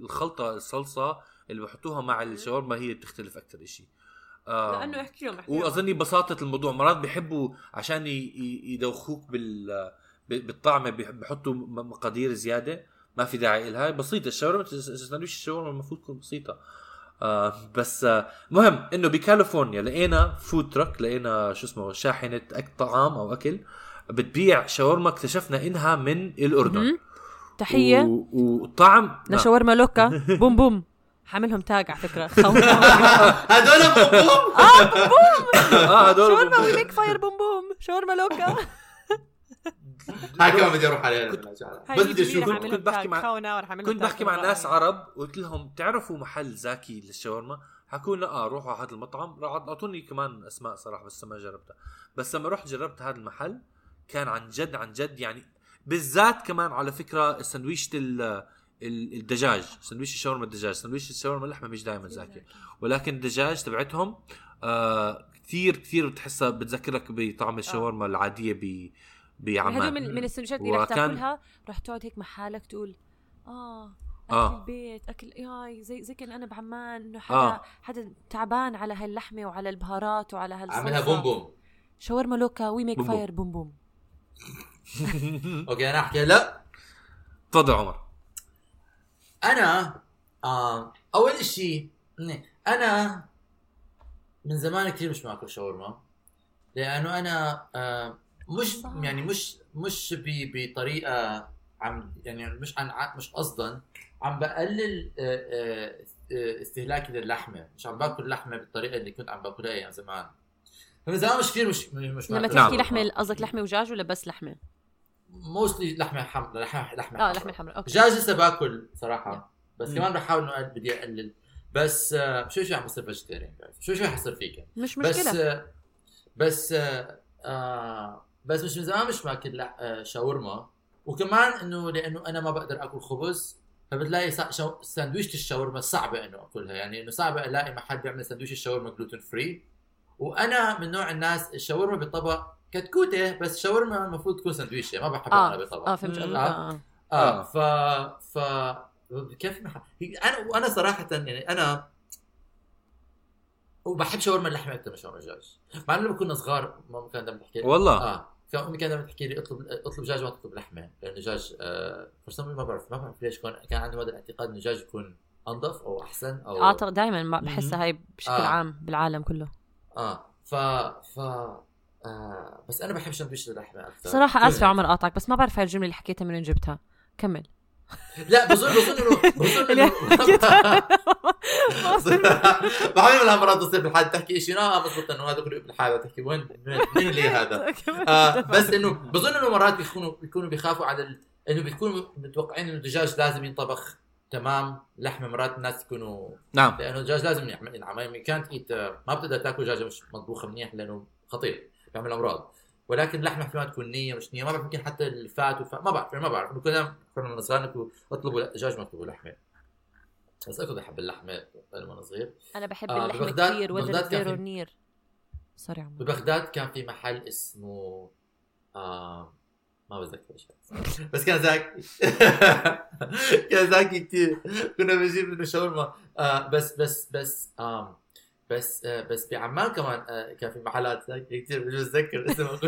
الخلطة الصلصة اللي بحطوها مع الشاورما هي بتختلف أكثر شيء آه لأنه احكي لهم. وأظني بساطة الموضوع مرات بيحبوا عشان ي- ي- يدوخوك بال بالطعمه بيح- بحطوا م- مقادير زيادة ما في داعي لها بسيطة الشاورما سندويش الشاورما المفروض تكون بسيطة. آه بس آه مهم إنه بكاليفورنيا لقينا food truck لقينا شو اسمه شاحنة أك طعام أو أكل بتبيع شاورما اكتشفنا إنها من الأردن. تحية. و- وطعم. لشاورما لوكا. boom boom. عاملهم tag على فكرة. هدول boom آه هدول شاورما we make fire boom boom. شاورما لوكا. هاي كمان بدي أروح عليها بس بدي أشوف. كنت- بحكي. مع- كنت بحكي مع. ناس عرب قلت لهم بتعرفوا محل زاكي للشاورما؟ حكوا لنا آه روحوا على هذا المطعم. أعطوني كمان أسماء صراحة بس ما جربتها. بس لما رحت جربت هذا المحل كان عن جد عن جد يعني بالذات كمان على فكرة ال- الدجاج سندويش الشاورما الدجاج سندويش الشاورما اللحمة مش دائما زاكية. ولكن الدجاج تبعتهم آه كثير كثير بتحسها بتذكرك بطعم الشاورما العادية ب بعمان هدول من من السندوتشات اللي رح وكان- تاكلها رح تقعد هيك مع حالك تقول آه أكل آه. البيت اكل ياي زي زي كأن أنا بعمان إنه حدا آه. حدا تعبان على هاللحمة وعلى البهارات وعلى هالصلصة. عاملها boom boom. شاورما لوكا we make. fire boom. boom أوكي أنا أحكي. لا. تفضل عمر. أنا آه أول شيء أنا من زمان كثير مش باكل شاورما لأنه أنا آه مش صح. يعني مش مش بطريقة عم يعني مش عن مش قصدا عم بقلل آه، آه، آه، استهلاكي للحمة مش عم باكل لحمة بالطريقة اللي كنت عم باكلها أيام زمان فمن زمان مش كثير مش مش لما نعم. تحكي. لحمة قصدك لحمة ودجاج ولا بس لحمة؟ mostly لحمة حمراء لحمة لحمه آه. لحمة حمراء أوكي دجاج لسه باكل صراحة بس مم. كمان بحاول إنه بدي أقلل بس شوي شوي عم بصير vegetarian شوي شوي حصير vegan مش بس مشكلة بس آه، آه، بس مش من زمان مش باكل لح- آه، شاورما. وكمان إنه لأنه أنا ما بقدر أكل خبز فبتلاقي ساندويشة الشاورما صعبة إنه أكلها. يعني إنه صعبة ألاقي محل بيعمل ساندويش الشاورما gluten free وأنا من نوع الناس الشاورما بطبق كتكوتة بس شاورما المفروض تكون ساندويشة ما بحبها آه أنا بطبق آه فهمت آه. آه. آه آه. ف ف كيف محل أنا وأنا صراحة يعني أنا وبحب شاورما اللحمة أكثر من شاورما الدجاج مع إنه لما كنا صغار ماما كانت دائما تحكي لي والله. آه. كان أمي كانت تحكي لي اطلب اطلب دجاج ما تطلب لحمة لأنه الدجاج آه ما بعرف ما بعرف ليش كان كان عندهم هذا الاعتقاد إنه الدجاج يكون أنظف أو أحسن أو أعتقد دائما بحسها هاي بشكل آه. عام بالعالم كله. آه ف ف آه بس أنا بحب سندويش اللحمه أكثر صراحة آسفة عمر قاطعك بس ما بعرف هاي الجملة اللي حكيتها من وين جبتها. كمل. لا بظن بظن انه بظن انه. بحاول لها مرات تصير بالحال تحكي شيء آه مضبوط إنه هذا كله بالحال تحكي وين وين مين اللي هذا؟ آه بس انه بظن إنه مرات بيكونوا بيكونوا بيخافوا على ال... إنه بيكونوا متوقعين إنه الدجاج لازم ينطبخ. تمام. لحمه مرات الناس يكونوا نعم. لأنه الدجاج لازم ينعمل. كانت ايت ما بتقدر تاكل دجاجة مش مطبوخة منيح لأنه خطير. بيعمل أمراض. ولكن اللحمه احتمال تكون نيه مش نية. ما بعرف يمكن حتى الفات والفات ما بعرف ما بعرف. كنا كنا من صغار أطلبوا دجاج ما اطلبوا لحمة. بس كنت أحب اللحمة لما صغير. أنا بحب آه، اللحمة كثير كان زيرو في- نير. سوري عمر ببغداد كان في محل اسمه آه ما بتذكر إيش. بس كان زاكي كان زاكي كثير كنا بنجيب منه شاورما آه بس بس بس آم بس آه، بس بعمان كمان آه، كان في محلات كثير بجوز اتذكر اسمه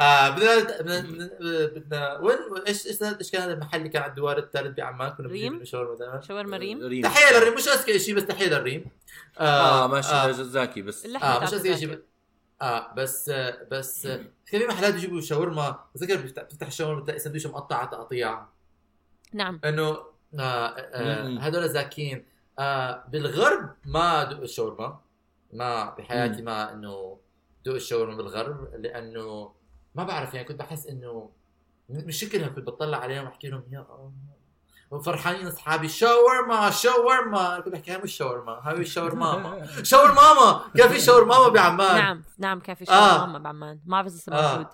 آه بدنا بدنا بدنا وين إيش إيش إيش كان هذا المحل اللي كان على الدوار الثالث بعمان كنا ريم؟ بنجيب شاورما شاورما ريم؟ ريم. تحية للريم مش أذكى شيء بس تحية للريم. آه ماشي آه, زاكي بس. آه مش أذكى. شيء آه بس آه بس آه كان في محلات يجيبوا شاورما. بتذكر بتفتح الشاورما بتلاقي سندويشه مقطعه تقطيع. نعم. إنه آه آه. هذول زاكين آه بالغرب ما دوق الشاورما ما بحياتي. ما إنه دوق الشاورما بالغرب لأنه ما بعرف يعني كنت بحس إنه م- مش شكلها كنت بطلع عليهم وأحكي لهم يا وفرحانين أصحابي شاورما شاورما. كنت بحكي هاي مش شاورما هاي مش شاورماما. شاورماما كان في شاورماما بعمان؟ نعم نعم كان في آه. شاورما بعمان؟ ما بعرف إذا آه. موجود.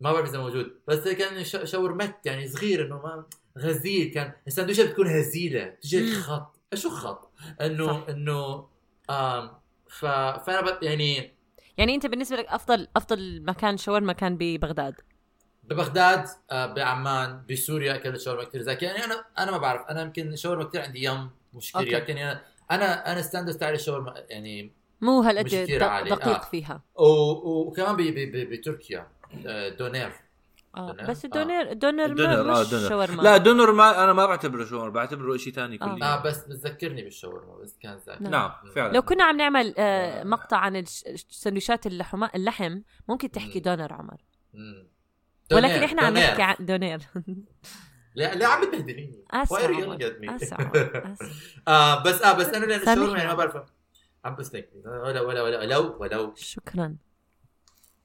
ما بعرف إذا موجود. بس كان ش- شاورمت يعني صغير إنه ما غزير كان. السندويشه بتكون هزيله بتجي. خط. شو خط إنه. إنه ف... فأنا بت... يعني يعني أنت بالنسبة لك أفضل أفضل مكان شاورما كان ببغداد ببغداد آه، بعمان بسوريا اكلت شاورما كثير زاكي يعني أنا أنا ما بعرف أنا يمكن شاورما كثير عندي yum مش كثير أوكي. يعني أنا أنا standard تاعي الشاورما يعني مو هالقد مش كتير دق- عالي. دقيق آه. فيها. و- وكمان. بتركيا آه، دونير آه. دونر؟ بس الدونير الدونر الدونر ما آه مش دونر شاورما لا دونر ما أنا ما بعتبره شاورما بعتبره شيء ثاني آه. كليا آه بس بتذكرني بالشاورما بس كان زاكي نعم. نعم فعلا لو كنا عم نعمل آه آه. مقطع عن الش- سندويشات اللحم اللحم ممكن تحكي مم. دونر عمر مم. ولكن دونير، إحنا عم دونير. نحكي عن دونير لا لا عم بتبهدليني اسف Why are you عمر. yelling at me? اسف آه بس آه بس أنا لأن. الشاورما يعني ما بعرف عم بسلك ولا ولا ولا ولو ولو شكرا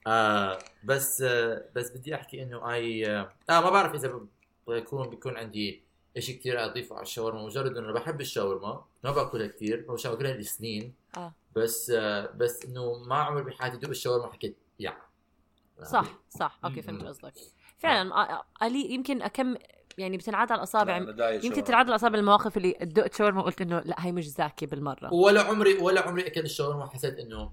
آه بس آه بس بدي أحكي إنه اي آه, آه ما بعرف إذا بكون بيكون عندي شيء كثير أضيفه على الشاورما مجرد إنه بحب الشاورما ما بأكلها كثير مش باكلها لي سنين. آه. بس آه بس إنه ما عمري بحياتي دوق الشاورما حكيت يا. صح صح أوكي. فهمت قصدك. فعلا آه، آه، قليل يمكن اكم يعني بتنعاد على الأصابع يمكن. تنعاد على الأصابع المواقف اللي دقت شاورما وقلت إنه لا هي مش زاكيه بالمرة ولا عمري ولا عمري اكلت الشاورما وحسيت إنه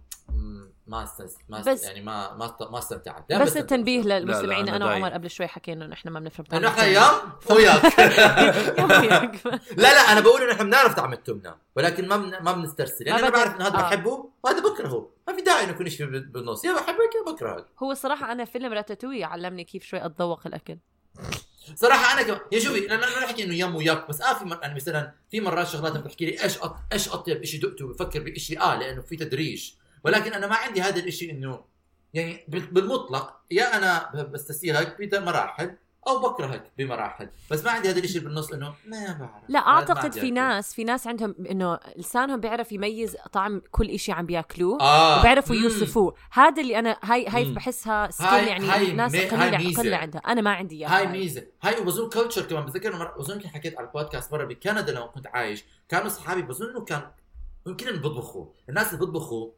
ما استمتع ما بس- بس يعني ما ما ما استمتعت بس بستمتع التنبيه. للمستمعين أنا أنا وعمر. قبل شوي حكينا إنه إحنا ما بنفهم طعم إحنا التمر. يام وياك. لا لا أنا بقول إنه إحنا بنعرف طعم التمنه ولكن ما بن... ما بنسترسل يعني أنا بعرف إنه هذا آه. بحبه وهذا بكرهه ما في داعي إنه يكون شيء بال- بالنص يا بحبك يا بكرهك هو الصراحة أنا فيلم راتاتوي علمني كيف شوي أتذوق الأكل صراحة أنا كمان يا شوفي لا لا لا نحكي إنه yum و yuck بس آه في مر... يعني مثلا في مرات شغلات بتحكي لي إيش أط... إيش أطيب شيء دقته بفكر بشيء آه لأنه في تدريج. ولكن أنا ما عندي هذا الشيء إنه يعني بال- بالمطلق يا أنا بستسيغك بمراحل أو بكرهك بمراحل بس ما عندي هذا الشيء بالنص إنه ما بعرف. لا أعتقد في. ناس في ناس عندهم إنه لسانهم بيعرف يميز طعم كل إشي عم بياكلوه آه. وبيعرفوا. يوصفوه. هذا اللي أنا هاي هاي مم. بحسها skill هاي- يعني هاي ناس مي- هاي قليله عندها. أنا ما عندي إياها هاي ميزة. هاي وبظن كلتشر كمان بتذكر مرة بظن حكيت على البودكاست مرة بكندا لما كنت عايش كانوا اصحابي بظن إنه كان يمكن اللي بيطبخوا. الناس اللي بيطبخوا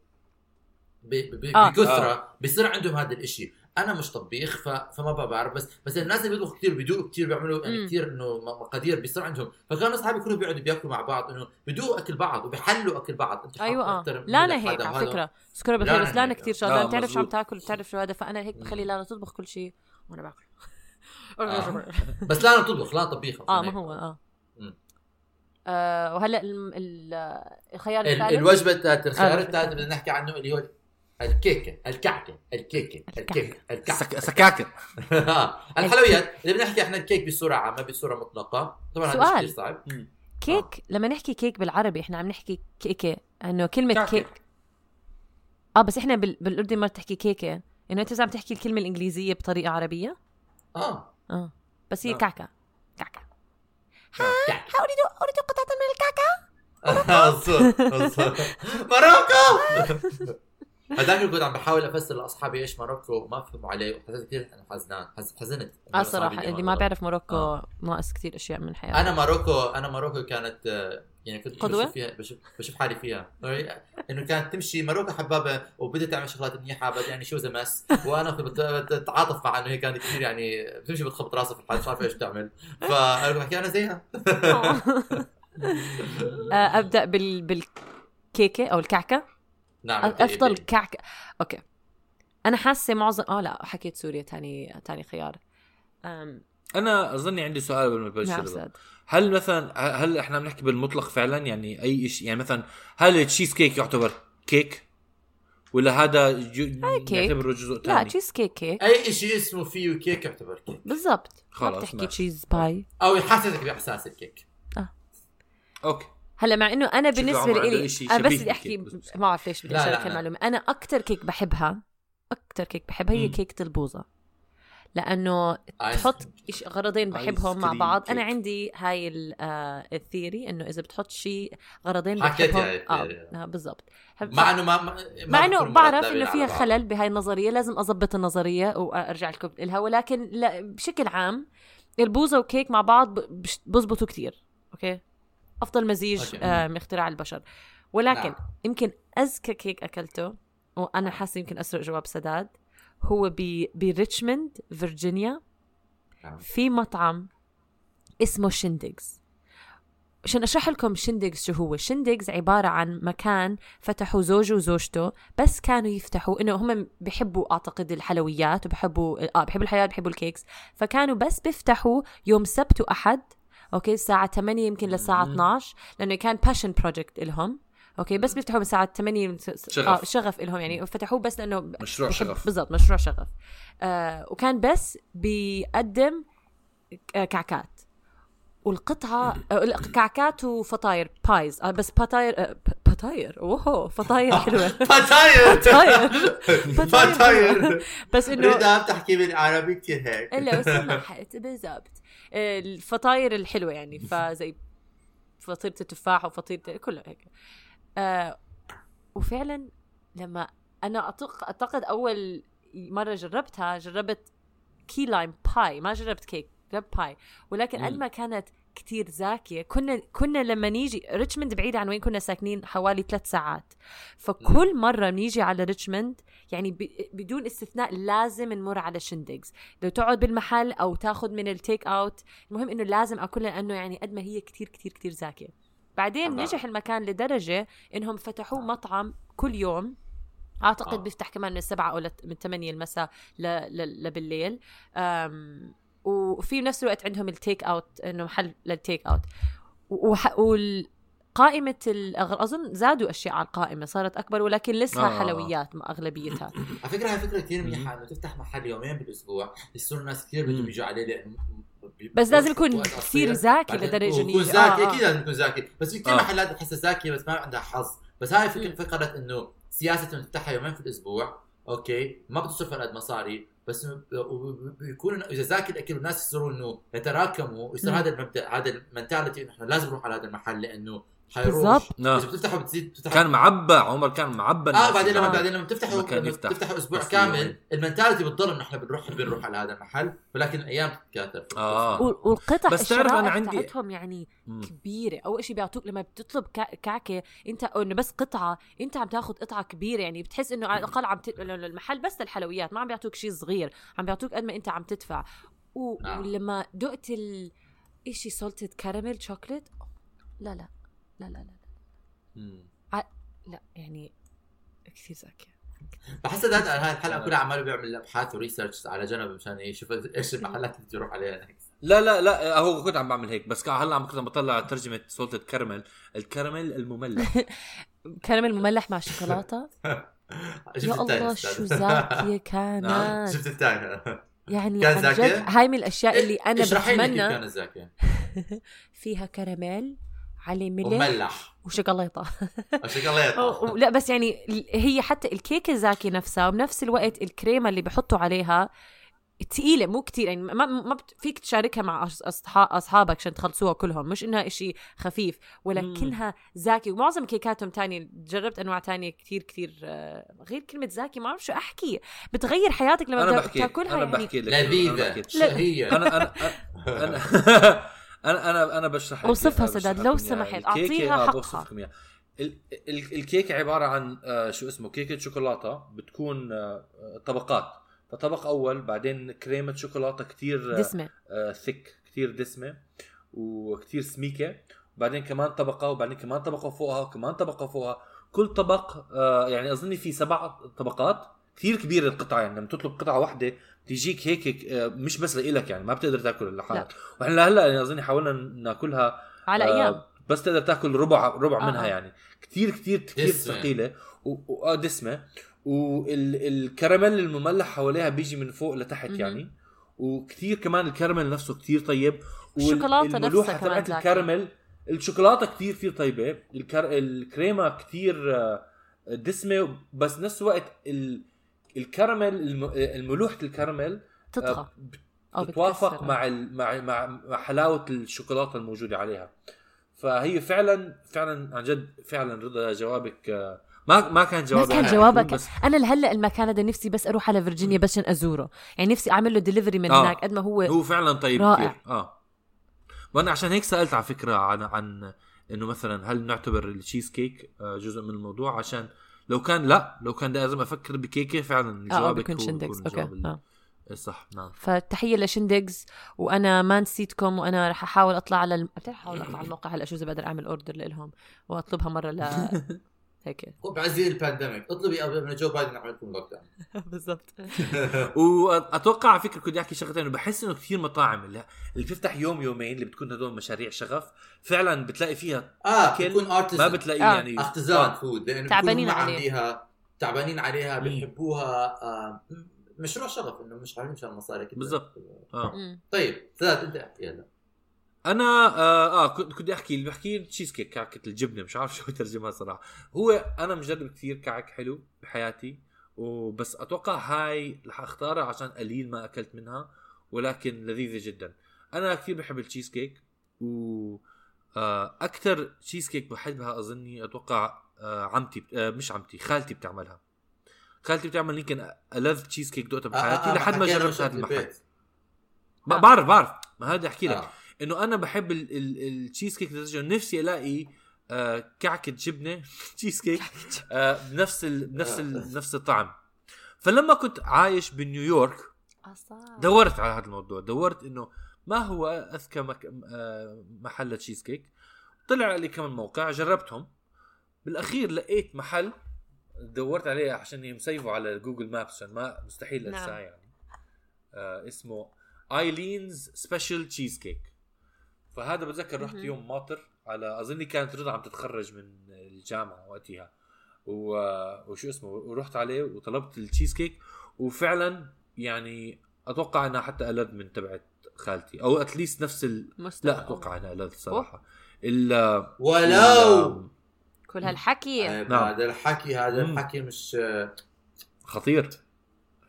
ب- ب- آه. بكثرة بيصير عندهم هذا الإشي. أنا مش طبيخ. فما بعرف بس بس الناس اللي بيطبخوا كثير بيدوقوا كثير بيعملوا يعني. كثير إنه مقادير بيصير عندهم فكانوا أصحابي كلهم بيقعدوا بياكلوا مع بعض إنه بيدوقوا أكل بعض وبيحلوا أكل بعض أنت أيوه آه لانا هيك على. فكرة سكرة بالخير بس لانا لانا. كثير شغله آه، بتعرف شو عم. تاكل بتعرف شو هذا فأنا هيك بخلي لانا تطبخ كل شيء وأنا باكل آه. بس لا تطبخ لا طبيخه آه ما هو آه. آه وهلأ الخيار ال- الثالث الوجبة الثالثه آه، الخيار الوجبة الثالث بدنا نحكي عنه اللي هو الكيكة الكعكة الكيكة الكيكة الكعكة. سك... سكاكر الحلويات اللي بنحكي إحنا الكيك بصورة عامة بصورة مطلقة طبعا هذا سؤال. كثير صعب. كيك لما نحكي كيك بالعربي إحنا عم نحكي كيكة إنه كلمة كعكة. كيك. آه بس إحنا بال... بالأردن ما تحكي كيكة. إنه أنت عم تحكي الكلمة الإنجليزية بطريقة عربية. آه. آه. بس هي آه. كعكة. كعكة. كعكة. ها اريد أريد قطعة من الكعكة؟ مظبوط مظبوط ماروكو هذاك كنت عم بحاول أفسر لأصحابي إيش ماروكو ما فهموا عليه. وحسيت كثير أنا حزنان حز- حزنت. آه صراحة اللي ما بيعرف موروكو آه. ناقص كثير أشياء من حياته. أنا ماروكو أنا ماروكو كانت آه، يعني كنت قدوة؟ بشوف فيها بشوف, بشوف حالي فيها. إنه كانت تمشي ماروكو حبابة وبدها تعمل شغلات منيحة بس يعني شو مس وأنا بتعاطف مع إنه هي كانت كثير يعني بتمشي بتخبط راسها في الحال مش عارفه إيش تعمل. فانا بحكي أنا زيها. آه، أبدأ بال بالكيكة أو الكعكة؟ نعم أفضل كعكه أوكي. أنا حاسة معظم آه لا حكيت سوريا تاني تاني خيار. أم... أنا أظني عندي سؤال قبل ما نبلش نعم هل مثلا هل إحنا بنحكي بالمطلق فعلا؟ يعني أي شيء يعني مثلا هل التشيز كيك يعتبر كيك ولا هذا. يعتبره جزء لا ثاني تشيز كيك أي شيء اسمه فيه كيك يعتبر كيك بالضبط. خلاص، بتحكي ماشي. cheese pie أو يحسسك بإحساس الكيك أوكي. هلا مع إنه أنا بالنسبة لي أنا بس بدي أحكي ما بعرف ليش بدي أشارك. المعلومة أنا أكثر كيك بحبها أكثر كيك بحبها هي. كيكة البوظة لأنه تحط غرضين بحبهم مع بعض أنا. عندي هاي ال- آه، ال theory إنه إذا بتحط شيء غرضين بحبهم آه. آه، بالضبط مع إنه ما ما مع إنه بعرف إنه فيها. خلل بهاي النظرية لازم اضبط النظرية وأرجع لكم لها ولكن لا بشكل عام البوظة وكيك مع بعض بزبطوا كتير أوكي أفضل مزيج. آه من اختراع البشر ولكن نعم. يمكن ازكى كيك أكلته وأنا حاسة يمكن اسرق جواب سداد هو ب بريتشموند فيرجينيا نعم. في مطعم اسمه Shyndigz عشان أشرح لكم Shyndigz شو هو Shyndigz عبارة عن مكان فتحوا زوجه وزوجته بس كانوا يفتحوا إنه هم بيحبوا أعتقد الحلويات وبحبوا آه بحبوا الحلويات بحبوا ال cakes فكانوا بس بيفتحوا يوم سبت وأحد أوكي الساعة 8 يمكن للساعة مم. 12 لأنه كان passion project لهم أوكي بس بيفتحوا من الساعة 8 شغف. آه شغف لهم يعني فتحوه بس لأنه مشروع شغف. بالضبط مشروع شغف. آه وكان بس بيقدم ك- كعكات. والقطعة آه، كعكات وفطاير pies آه، بس فطاير آه، فطاير. اوه فطاير. حلوة. فطاير. فطاير. فطاير. بس إنه رضا بتحكي بالعربي كثير هيك؟ إلا بس سمحت بالضبط. الفطاير الحلوة يعني فزي فطيرة التفاح وفطيرة كلها هيك. آه وفعلا لما أنا أعتقد أول مرة جربتها جربت key lime pie ما جربت كيك جربت pie ولكن. قد ما كانت كتير زاكية. كنا كنا لما نيجي ريتشموند بعيدة عن وين كنا ساكنين حوالي ثلاث ساعات. فكل مرة بنيجي على ريتشموند يعني ب- بدون استثناء لازم نمر على Shyndigz. لو تقعد بالمحل أو تاخذ من ال take out المهم إنه لازم اكلها لأنه يعني قد ما هي كتير كتير كتير زاكية. بعدين. نجح المكان لدرجة إنهم فتحوه مطعم كل يوم. أعتقد آه. بيفتح كمان من السبعة أو من 8 المساء ل... ل... لبالليل. أم... وفي نفس الوقت عندهم ال take out إنه محل لل take out وح... وال... قائمة الأغ... أظن زادوا أشياء على القائمة صارت أكبر ولكن لسه آه. حلويات مع أغلبيتها على فكرة هاي فكرة كثير منيحة إنه تفتح محل يومين بالأسبوع يصير الناس كثير بدهم. يجوا عليه بس لازم يكون كثير. زاكي لدرجة إنه يكون زاكي آه، آه. أكيد لازم يكون زاكي بس في كثير آه. محلات بحسها زاكيه بس ما عندها حظ بس هاي فكرة إنه سياسة إنه تفتحها يومين في الأسبوع okay ما بتصرف هالقد مصاري بس بيكون إذا زاكي الأكل والناس يصيروا إنه يتراكموا ويصير. هذا المبدأ هذا ال mentality إنه إحنا لازم نروح على هذا المحل لأنه حيروح بالضبط. نعم. اذا بتفتحوا بتزيد بتفتحوا كان معبى عمر كان معبى آه. بعدين لما. بعدين لما لما يفتح. تفتحوا أسبوع كامل يومين. المنتاليتي بتضل انه إحنا بنروح بنروح على هذا المحل ولكن الأيام بتتكاثر آه وال- والقطع بس تعرف أنا الشرائح عندي- تاعتهم يعني مم. كبيرة أول شيء بيعطوك لما بتطلب كع- كعكة أنت أو إنه بس قطعة أنت عم تاخذ قطعة كبيرة يعني بتحس إنه على الأقل عم ت... المحل بس للحلويات ما عم بيعطوك شيء صغير عم بيعطوك قد ما أنت عم تدفع و... نعم. ولما دقت ال شيء salted caramel chocolate لا لا لا لا لا مم. لا يعني كثير زاكية. بحس هذا هاي الحلقة كلها عماله بيعمل أبحاث و research على جنب مشان يشوف إيش المحلات اللي بده يروح عليها. لا لا لا هو كنت عم بعمل هيك بس هلا عم كنت عم بطلع ترجمة salted caramel الكراميل المملح. كراميل مملح مع شوكولاتة؟ شفت يا التاني؟ الله. شو زاكية كانت. شفت الثاني يعني كان زاكية؟ جد هاي من الأشياء اللي أنا كيف بتمنى فيها كراميل عليه ملح ومملح. وشوكولاتة. شوكولاتة. لا بس يعني هي حتى الكيكة الزاكي نفسها وبنفس الوقت الكريمة اللي بحطوا عليها تقيلة مو كتير يعني ما ما بت- فيك تشاركها مع أصحابك عشان تخلصوها كلهم مش إنها إشي خفيف ولكنها زاكي. ومعظم كيكاتهم تانية جربت أنواع تانية كتير كتير آه، غير كلمة زاكي ما بعرف شو أحكي. بتغير حياتك لما أنا بتا- بحكي بتاكلها أنا يعني. بحكي لك. أنا بحكي. شهية. أنا أنا أنا أنا أنا أنا بشرح لك أوصفها سداد، لو. سمحت، آه، حقها. الكيكة عبارة عن آه، شو اسمه كيكة شوكولاتة بتكون آه، آه، طبقات. فطبق أول بعدين كريمة شوكولاتة كتير دسمة. ثيك كتير دسمة وكتير سميكة. وبعدين كمان طبقة وبعدين كمان طبقة فوقها وكمان طبقة فوقها. كل طبق آه، يعني اظني في سبع طبقات. كثير كبيرة القطعة يعني لما تطلب قطعة واحدة تجيك هيك آه، مش بس لإلك يعني ما بتقدر تاكل لحالك وإحنا هلا يعني أظن حاولنا ناكلها على أيام بس تقدر تاكل ربع ربع آه منها آه. يعني كثير كثير كثير دسمة. ثقيلة واه دسمة والكراميل المملح حواليها بيجي من فوق لتحت. يعني وكثير كمان الكراميل نفسه كثير طيب الشوكولاتة والملوحة نفسها كمان تبعت. الكراميل الشوكولاتة كثير كثير طيبة الكر... الكريمة كثير آه، دسمة بس نفس الوقت ال... الكراميل الم... الملوحة الكراميل تطغى آه، أو تتوافق بتكسر. مع. مع مع مع حلاوة الشوكولاتة الموجودة عليها فهي فعلا فعلا عن جد فعلا رضا جوابك آه، ما ما كان ما جوابك كان جوابك بس أنا لهلأ المكان هذا نفسي بس أروح على فيرجينيا بس أزوره يعني نفسي أعمل له ديليفري من آه. هناك قد ما هو هو فعلا طيب رائع. آه وأنا عشان هيك سألت على فكرة عن عن إنه مثلا هل نعتبر التشيز كيك آه، جزء من الموضوع عشان لو كان لا لو كان لازم أفكر بكيكة فعلا جوابك بيكون هو Shyndigz بيكون okay آه. الصح نعم فتحية ل Shyndigz وأنا ما نسيتكم وأنا رح أحاول أطلع على الم... بتعرف أحاول أطلع على الموقع هلا شو اذا بقدر أعمل order لهم وأطلبها مرة ل هيك بعز ال pandemic اطلبي ما جو بايدن يعمل لكم lockdown بالضبط وأتوقع على فكرة كنت أحكي شغلتين انه بحس إنه كثير مطاعم اللي, اللي بتفتح يوم يومين اللي بتكون هدول مشاريع شغف فعلا بتلاقي فيها آه أكل بتكون ما artist بتلاقي آه. يعني اختزال آه. food لأنه تعبانين بيكونوا هم عليه. عامليها تعبانين عليها. بيحبوها آه مشروع شغف إنه مش عاملين مشان مصاري كده. بالضبط. آه مم. طيب سداد أنت احكي هلا أنا آه, آه كنت كنت أحكي اللي بحكي تشيز كيك كعكة الجبنة مش عارف شو ترجمها صراحة. هو أنا مجرب كثير كعك حلو بحياتي وبس أتوقع هاي رح أختارها عشان قليل ما أكلت منها ولكن لذيذة جدا. أنا كثير بحب التشيز كيك و آه أكثر تشيز كيك بحبها أظني أتوقع آه عمتي آه مش عمتي خالتي بتعملها. خالتي بتعمل يمكن الذ تشيز كيك دقتها بحياتي لحد ما جربت هذا المحل. بعرف بعرف ما هذا أحكي لك. آه. إنه أنا بحب ال- ال- التشيز كيك نفسي ألاقي آه كعكة جبنة تشيز كيك آه بنفس ال بنفس ال نفس الطعم. فلما كنت عايش بنيويورك آه،. دورت على هذا الموضوع. دورت إنه ما هو أزكى مك... آه محل تشيز كيك طلع لي كم موقع جربتهم. بالأخير لقيت محل دورت عليه عشان مسيفه على Google Maps عشان ما مستحيل نعم. انساه يعني. آه اسمه Eileen's Special Cheesecake فهذا بتذكر رحت. يوم ماطر على أظني كانت رضا عم تتخرج من الجامعة وقتها. و... وشو اسمه؟ ورحت عليه وطلبت التشيز كيك وفعلا يعني أتوقع إنها حتى الذ من تبعت خالتي. أو اتليست نفس ال... مستوى. لا أتوقع إنها الذ صراحة. ال ولو! ال- كل هالحكي. نعم. هذا الحكي هذا. الحكي مش خطير.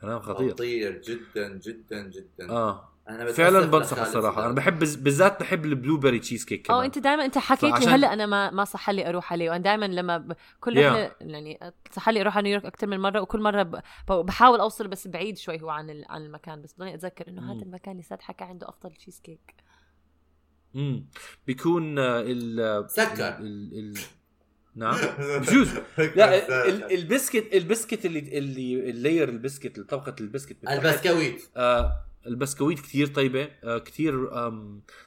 كلام خطير. خطير جدا جدا جدا. آه. أنا فعلا بنصح الصراحة. أنا. بحب بالذات بحب ال blueberry cheesecake أو كمان أنت دائما أنت حكيت لي هلا أنا ما ما صح لي أروح عليه. وأنا دائما لما ب... كل Yeah. رحله يعني صح لي أروح على نيويورك أكثر من مرة وكل مرة ب... بحاول أوصل بس بعيد شوي هو عن ال... عن المكان. بس بضلني أتذكر إنه. هذا المكان سداد حكى عنده أفضل تشيز كيك امم بيكون ال سكر. ال... ال... نعم. بجوز لا ال- البسكت البسكت اللي اللي ال layer البسكت طبقة البسكت البسكويت. آه البسكويت كثير طيبة آه كثير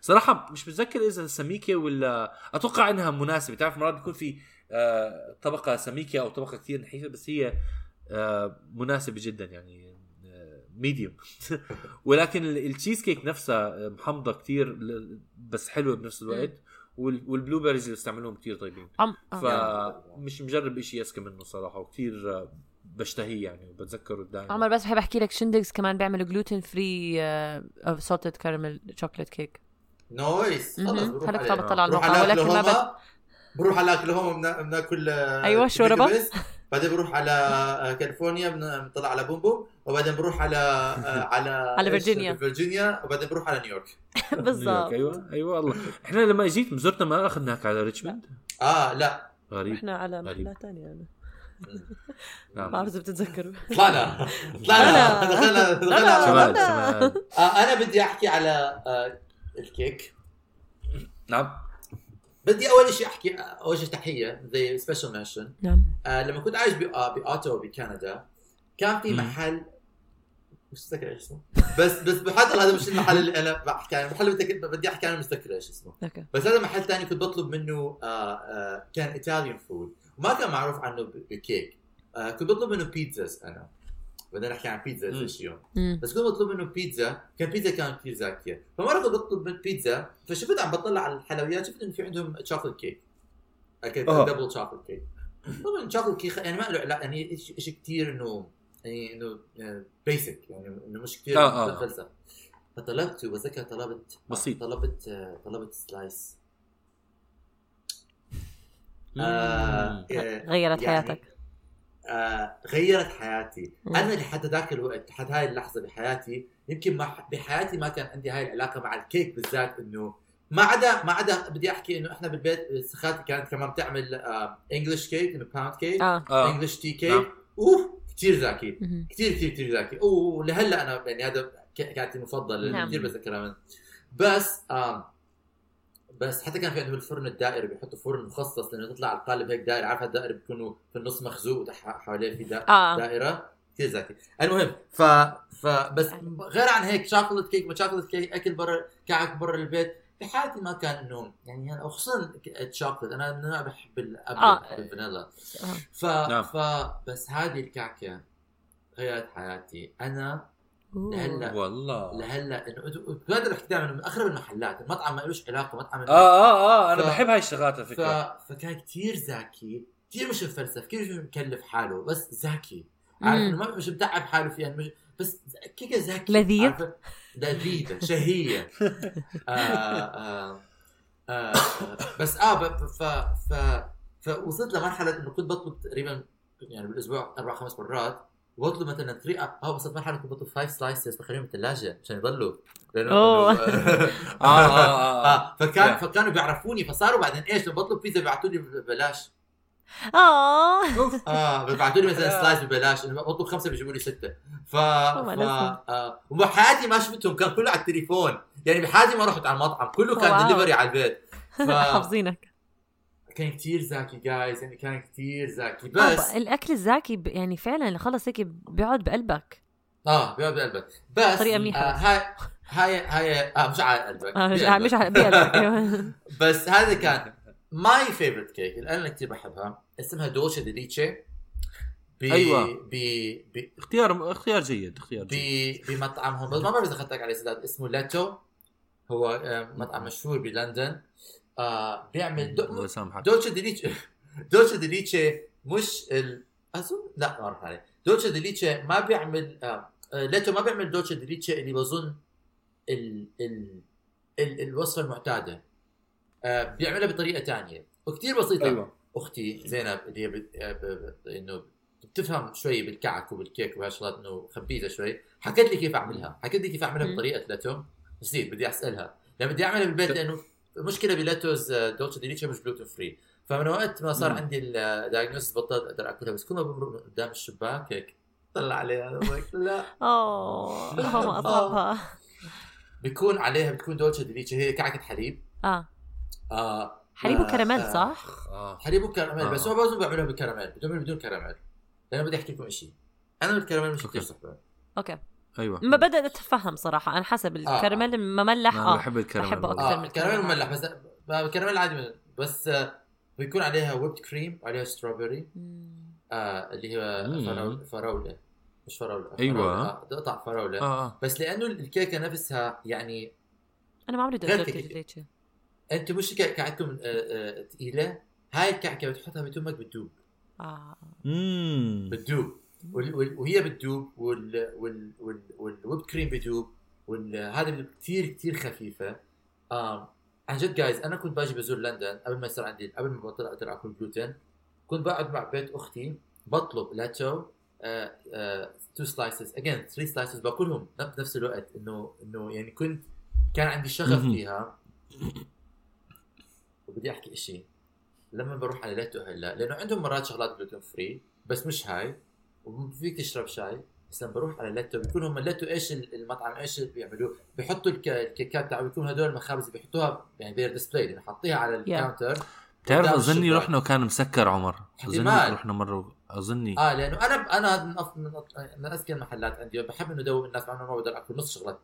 صراحة مش متذكر إذا سميكه ولا أتوقع إنها مناسبة. تعرف مرات بيكون في آه طبقة سميكه أو طبقة كثير نحيفة بس هي آه مناسبة جدا يعني medium ولكن ال- التشيز كيك نفسها محمضة كثير بس حلوة بنفس الوقت. وال- وال blueberries اللي استعملوهم كثير طيبين. فمش مجرب شيء أزكى منه صراحة وكثير بشتهيه يعني وبتذكره دائما عمر بس بحب أحكي لك Shyndigz كمان بيعملوا gluten free salted caramel chocolate cake nice. هلا. كنت بطلع على الموقع على ولكن ما بد... بروح على أوكلاهوما بنا- بناكل آه، شوربة. بيكبس. بعدين بروح على آه، كاليفورنيا بن- بنطلع على بوم بوم وبعدين بروح على آه، على على؟ فيرجينيا. فيرجينيا. وبعدين بروح على نيويورك. بالضبط. أيوه أيوه والله. إحنا لما اجيت زرتنا ما أخذناك على ريتشموند آه لا. غريب. إحنا على. محلات ثانية أنا ما نعم. بعرف اذا بتتذكروا طلعنا. طلعنا. لا. دخلنا. دخلنا. آه، أنا بدي أحكي على آه، الكيك. نعم. بدي أول شيء أحكي أول شيء تحية زي special mention نعم. آه لما كنت عايش ب- بأوتاوا بكندا كان في. محل مش متذكر إيش اسمه. بس بس بحضر هذا مش المحل اللي أنا بحكي عنه. المحل اللي بدي- بدي أحكي عنه مش متذكر إيش اسمه. بس هذا محل ثاني كنت بطلب منه آه آه كان Italian food وما كان معروف عنه ب- بالكيك آه كنت بطلب منه pizzas أنا بدنا نحكي عن بيتزا. شي يوم. بس كنت بطلب منه بيتزا كان بيتزا كانت كثير زاكية فمرة كنت بطلب بيتزا فشفت عم بطلع على الحلويات شفت انه في عندهم chocolate cake اكلت آه. double chocolate cake طبعا chocolate cake يعني ما له لا يعني شيء كثير انه يعني إنه basic يعني إنه مش كثير آه، آه. فلسفه فطلبت وبتذكر طلبت بسيط. طلبت آه، طلبت slice. آه، آه، غيرت يعني- حياتك. آه، غيرت حياتي. مم. أنا لحد ذاك الوقت لحد هاي اللحظة بحياتي يمكن ما بحياتي ما كان عندي هاي العلاقة مع الكيك بالذات إنه ما عدا ما عدا بدي أحكي إنه إحنا بالبيت خالتي كانت كمان بتعمل English cake إنه pound cake آه. آه. English tea نعم. كيك اوف كثير زاكي. كثير كثير كثير زاكي ولهلا أنا يعني هذا ك- كانت المفضل نعم. كثير بتذكرها بس آم بس حتى كان في عندهم الفرن الدائري بيحطوا فرن مخصص لإنه تطلع القالب هيك دائري عارف الدائري بيكونوا في النص مخزوق حواليه في دا- آه دائرة كثير زاكي المهم ف فبس غير عن هيك chocolate cake ما chocolate cake أكل برا كعك برا البيت بحياتي ما كان انه يعني وخصوصا الشوكولات أنا من النوع بحب ال apple آه. بحب الفانيلا آه. ف... نعم. ف بس هذه الكعكة غيرت حياتي أنا. لهلا والله. لهلا إنه هذا بحكي دائما من اغرب المحلات المطعم ما لهش علاقة مطعم آه آه آه أنا ف- بحب هاي الشغلات على ف... فكره فكان كثير ذكي كثير مش مفلسف كثير مش مكلف حاله بس ذكي. عارف. إنه ما مش متعب حاله فيها مش بس كيكة ذكي. لذيذ؟ لذيذة شهية. آه آه آه بس آه ب- ف ف فوصلت لمرحلة إنه كنت بطلب تقريبا يعني بالأسبوع أربع خمس مرات. وبطلب مثلا 3 آه وصلت مرحله كنت بطلب 5 slices بخليهم بالثلاجه عشان يضلوا لأنه أوه. إنه- آه، آه، آه. آه فكان Yeah. فكانوا بيعرفوني فصاروا بعدين إيش لما بطلب بيتزا بيبعتوا لي ببلاش آه آه بيبعتوا لي مثلا لا. slice ببلاش بطلب خمسة بيجيبوا لي ستة ف, ف... آه. وبحياتي ما شفتهم كان كله على التليفون يعني بحياتي ما رحت على المطعم كله كان. دليفري على البيت ف... حافظينك كان كثير زاكي جايز يعني كان كثير زاكي. آه، بس الأكل الزاكي يعني فعلا خلص هيك بيقعد بقلبك. آه بيقعد بقلبك. بس طريقة منيحة. آه هاي هاي هاي آه مش على قلبك آه، مش على- بقلبك أيوة. بس هذا كان my favorite cake اللي أنا كثير بحبها. اسمها dulce de leche ب أيوة. ب ب اختيار اختيار جيد اختيار جيد. ب بمطعمهم. ما بعرف إذا أخذتك عليه سداد اسمه L'ETO هو آه، مطعم مشهور بلندن. آه بيعمل الله دو... يسامحك. dulce de leche دوتشا دي ليتشي مش ال أظن؟ لا ما أعرف عليه. دوتشا دي ليتشي ما بيعمل آه آه، لاتو ما بيعمل دوتشا دي ليتشي اللي بظن ال... ال... ال... الوصفة المعتادة. آه بيعملها بطريقة ثانية وكثير بسيطة. أيوه. أختي زينب اللي هي بت... آه، ب... ب... إنه بتفهم شوي بالكعك وبالكيك وهالشغلات إنه خبيزه شوي. حكت لي كيف أعملها. حكت لي كيف أعملها. بطريقة لاتو. نسيت بدي أسألها. لما بدي أعملها بالبيت لأنه المشكلة ب L'ETO's آه، dulce de leche مش gluten free فمن وقت ما صار مم. عندي ال diagnosis بطلت أقدر أكلها بس كل ما بمرق قدام الشباك هيك طلع عليها. لا. أوه اللهم أصابها. بيكون عليها بتكون dulce de leche هي كعكه حليب. آه. آه حليب آه، وكراميل آه، صح؟ آه حليب وكراميل آه. بس هو بعضهم بيعملوها بالكراميل بدون بدون كراميل. لأنه بدي أحكي لكم شيء أنا بالكراميل مش كثير. صحبة. Okay. أيوه ما بدأت أتفهم صراحة أنا حسب الكراميل مملح أنا آه بحب الكراميل بحبه. أكثر آه من الكراميل الكراميل. مملح بس الكراميل عادي من- بس آه، بيكون عليها whipped cream وعليها strawberry. آه اللي هي فراولة مش فراولة أيوة. فراولة. آه تقطع فراولة آه آه بس لأنه الكيكة نفسها يعني أنا ما عمري دقت. leche أنتم مش كع- كعكتكم آه، آه، ثقيله هاي الكعكة بتحطها بتمك بتدوب آه امم بتدوب وهي بتدوب وال وال وال وال whipped cream بدوب وهذا كثير كثير خفيفة. آه عن جد جايز أنا كنت باجي بزور لندن قبل ما يصير عندي قبل ما بطل أقدر اكل جلوتين كنت بقعد مع بيت أختي بطلب L'ETO two slices again 3 slices باكلهم بنفس الوقت. إنه إنه يعني كنت كان عندي شغف. فيها. وبدي أحكي شيء لما بروح على L'ETO هلا لأنه عندهم مرات شغلات gluten free بس مش هاي. وفيك تشرب شاي بس لما بروح على L'ETO بيكون هم L'ETO إيش المطعم إيش بيعملوه بيحطوا الك- الكيكات تاعوا بيكون هدول المخابز اللي بيحطوها يعني their display يعني حاطيها على ال counter بتعرف أظني. رحنا وكان مسكر عمر أظني. رحنا مرة أظني آه لأنه أنا أنا من أف- من أف- من أزكى المحلات عندي بحب إنه أدوق الناس مع إنه ما بقدر أكل نص شغلات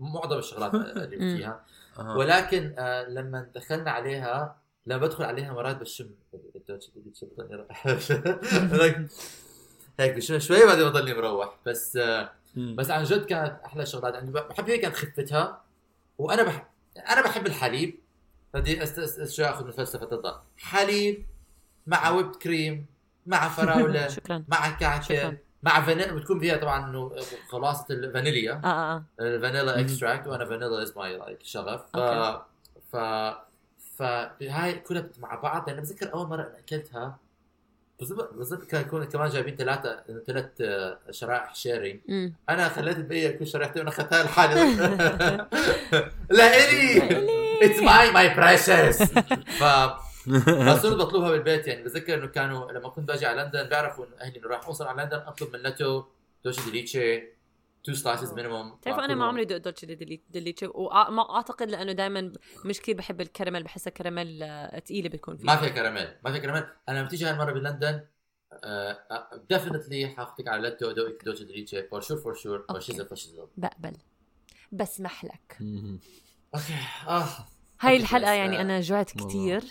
معظم الشغلات اللي. فيها. ولكن آه لما دخلنا عليها لما بدخل عليها مرات بشم هيك شوي شوي بعدين بضلني مروح. بس آه، مم. بس عن جد كانت أحلى شغلات. عندي بحب هي كانت خفتها. وأنا بحب أنا بحب الحليب. بدي شو آخذ من فلسفه الضغط حليب مع ويب كريم مع فراولة شكرا. مع كعكة شكراً. مع فانيلا. بتكون فيها طبعا إنه خلاصة الفانيليا آه آه آه. الفانيلا. extract وأنا vanilla is my like شغف. ف. ف فهاي كلها مع بعض. أنا بتذكر أول مرة أكلتها بالضبط بالضبط كان يكون كمان جايبين ثلاثة ثلاث شرائح شيري. أنا خليت البقيه كل شريحتين وأنا اخذتها لحالي. لا إلي! It's my my precious ف بس بطلبها بالبيت يعني. بتذكر إنه كانوا لما كنت باجي على لندن بيعرفوا إنه أهلي إنه راح اوصل على لندن أطلب من L'ETO dulce de leche two slices minimum بتعرف أنا ما عمري دقت dulce de de leche وما أعتقد لأنه دائما مش كثير بحب الكراميل بحسها كراميل آه، تقيلة بتكون فيها. ما فيها كراميل ما فيها كراميل. أنا لما تيجي هالمره بلندن definitely حاخذك على L'ETO دوقك dulce de leche for sure for sure. fo shizzle fo shizzle بقبل. بسمح لك. Okay. آه. هاي الحلقة آه، يعني أنا جوعت والله. كثير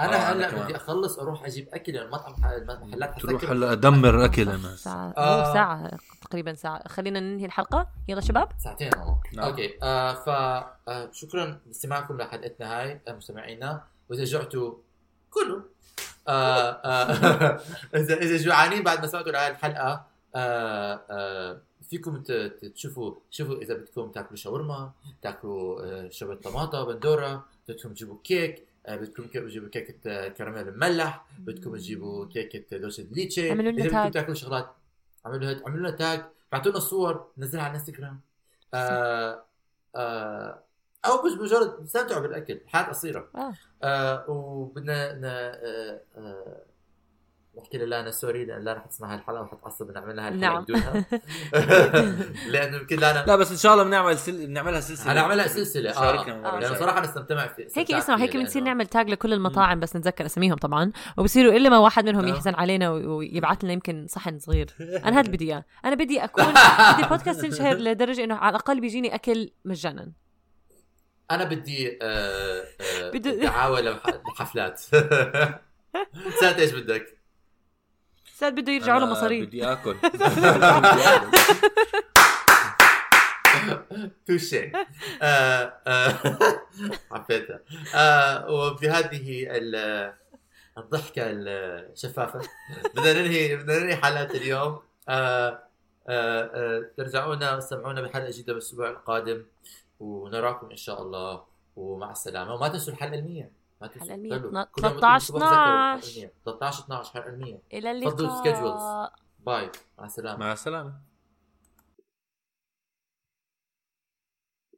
أنا آه، أنا هلا. بدي أخلص أروح أجيب أكل من المطعم المحلات تروح هلا أدمر أكل أنا. ساعة آه. مو ساعة تقريبا ساعة. خلينا ننهي الحلقة. يلا شباب. ساعتين والله نعم. okay. آه ف آه شكرا لاستماعكم لحلقتنا هاي آه، مستمعينا. وإذا جعتوا كلوا. آه آه إذا إذا جوعانين بعد ما سمعتوا لهي الحلقة آه آه فيكم ت- ت- تشوفوا شوفوا إذا بدكم تاكلوا شاورما تاكلوا شوربه طماطم بندورة بدكم تجيبوا كيك. بدكم ك- تجيبوا كيكة آه، كراميل مملح بدكم تجيبوا كيكة dulce de leche اعملوا لنا إذا بدكم tag. تاكلوا شغلات اعملوا هاد- اعملوا لنا tag بعتوا لنا الصور نزلها على الانستغرام آه آه أو بس مجرد استمتعوا بالأكل الحياة قصيرة آه. آه وبدنا آه آه نحكي لله أنا sorry لأن لا رح تسمع هالحلقة وحتعصب نعمل لها الحلقة نعم. بدونها لأنه يمكن لا لا بس إن شاء الله بنعمل سل... بنعملها سلسلة هنعملها سلسلة آه آه. لأنه. صراحة نستمتع في هيك اسمع هيك بنصير لأنه- نعمل تاج لكل المطاعم بس نتذكر أساميهم طبعا وبصيروا إلا ما واحد منهم آه. يحزن علينا ويبعث لنا يمكن صحن صغير أنا هذا بدي إياه أنا بدي أكون بدي البودكاست ينشهر لدرجة إنه على الأقل بيجيني أكل مجانا أنا بدي آه آه دعاوى لح- لحفلات سألت إيش بدك؟ أستاذ بده يرجعوا له مصاريف بدي آكل. توشي حبيتها وبهذه ال- الضحكة الشفافة. بدنا ننهي بدنا ننهي حلقة اليوم. آه، آه، آه، ترجعونا واستمعونا بحلقة جديدة بالأسبوع القادم. ونراكم إن شاء الله. ومع السلامة. وما تنسوا الحلقة المية. ما المية. كل يوم 13 تذكروا الحلقة 12. المية. 13 12 حلقة المية إلى اللقاء schedules. باي مع السلامة مع السلامة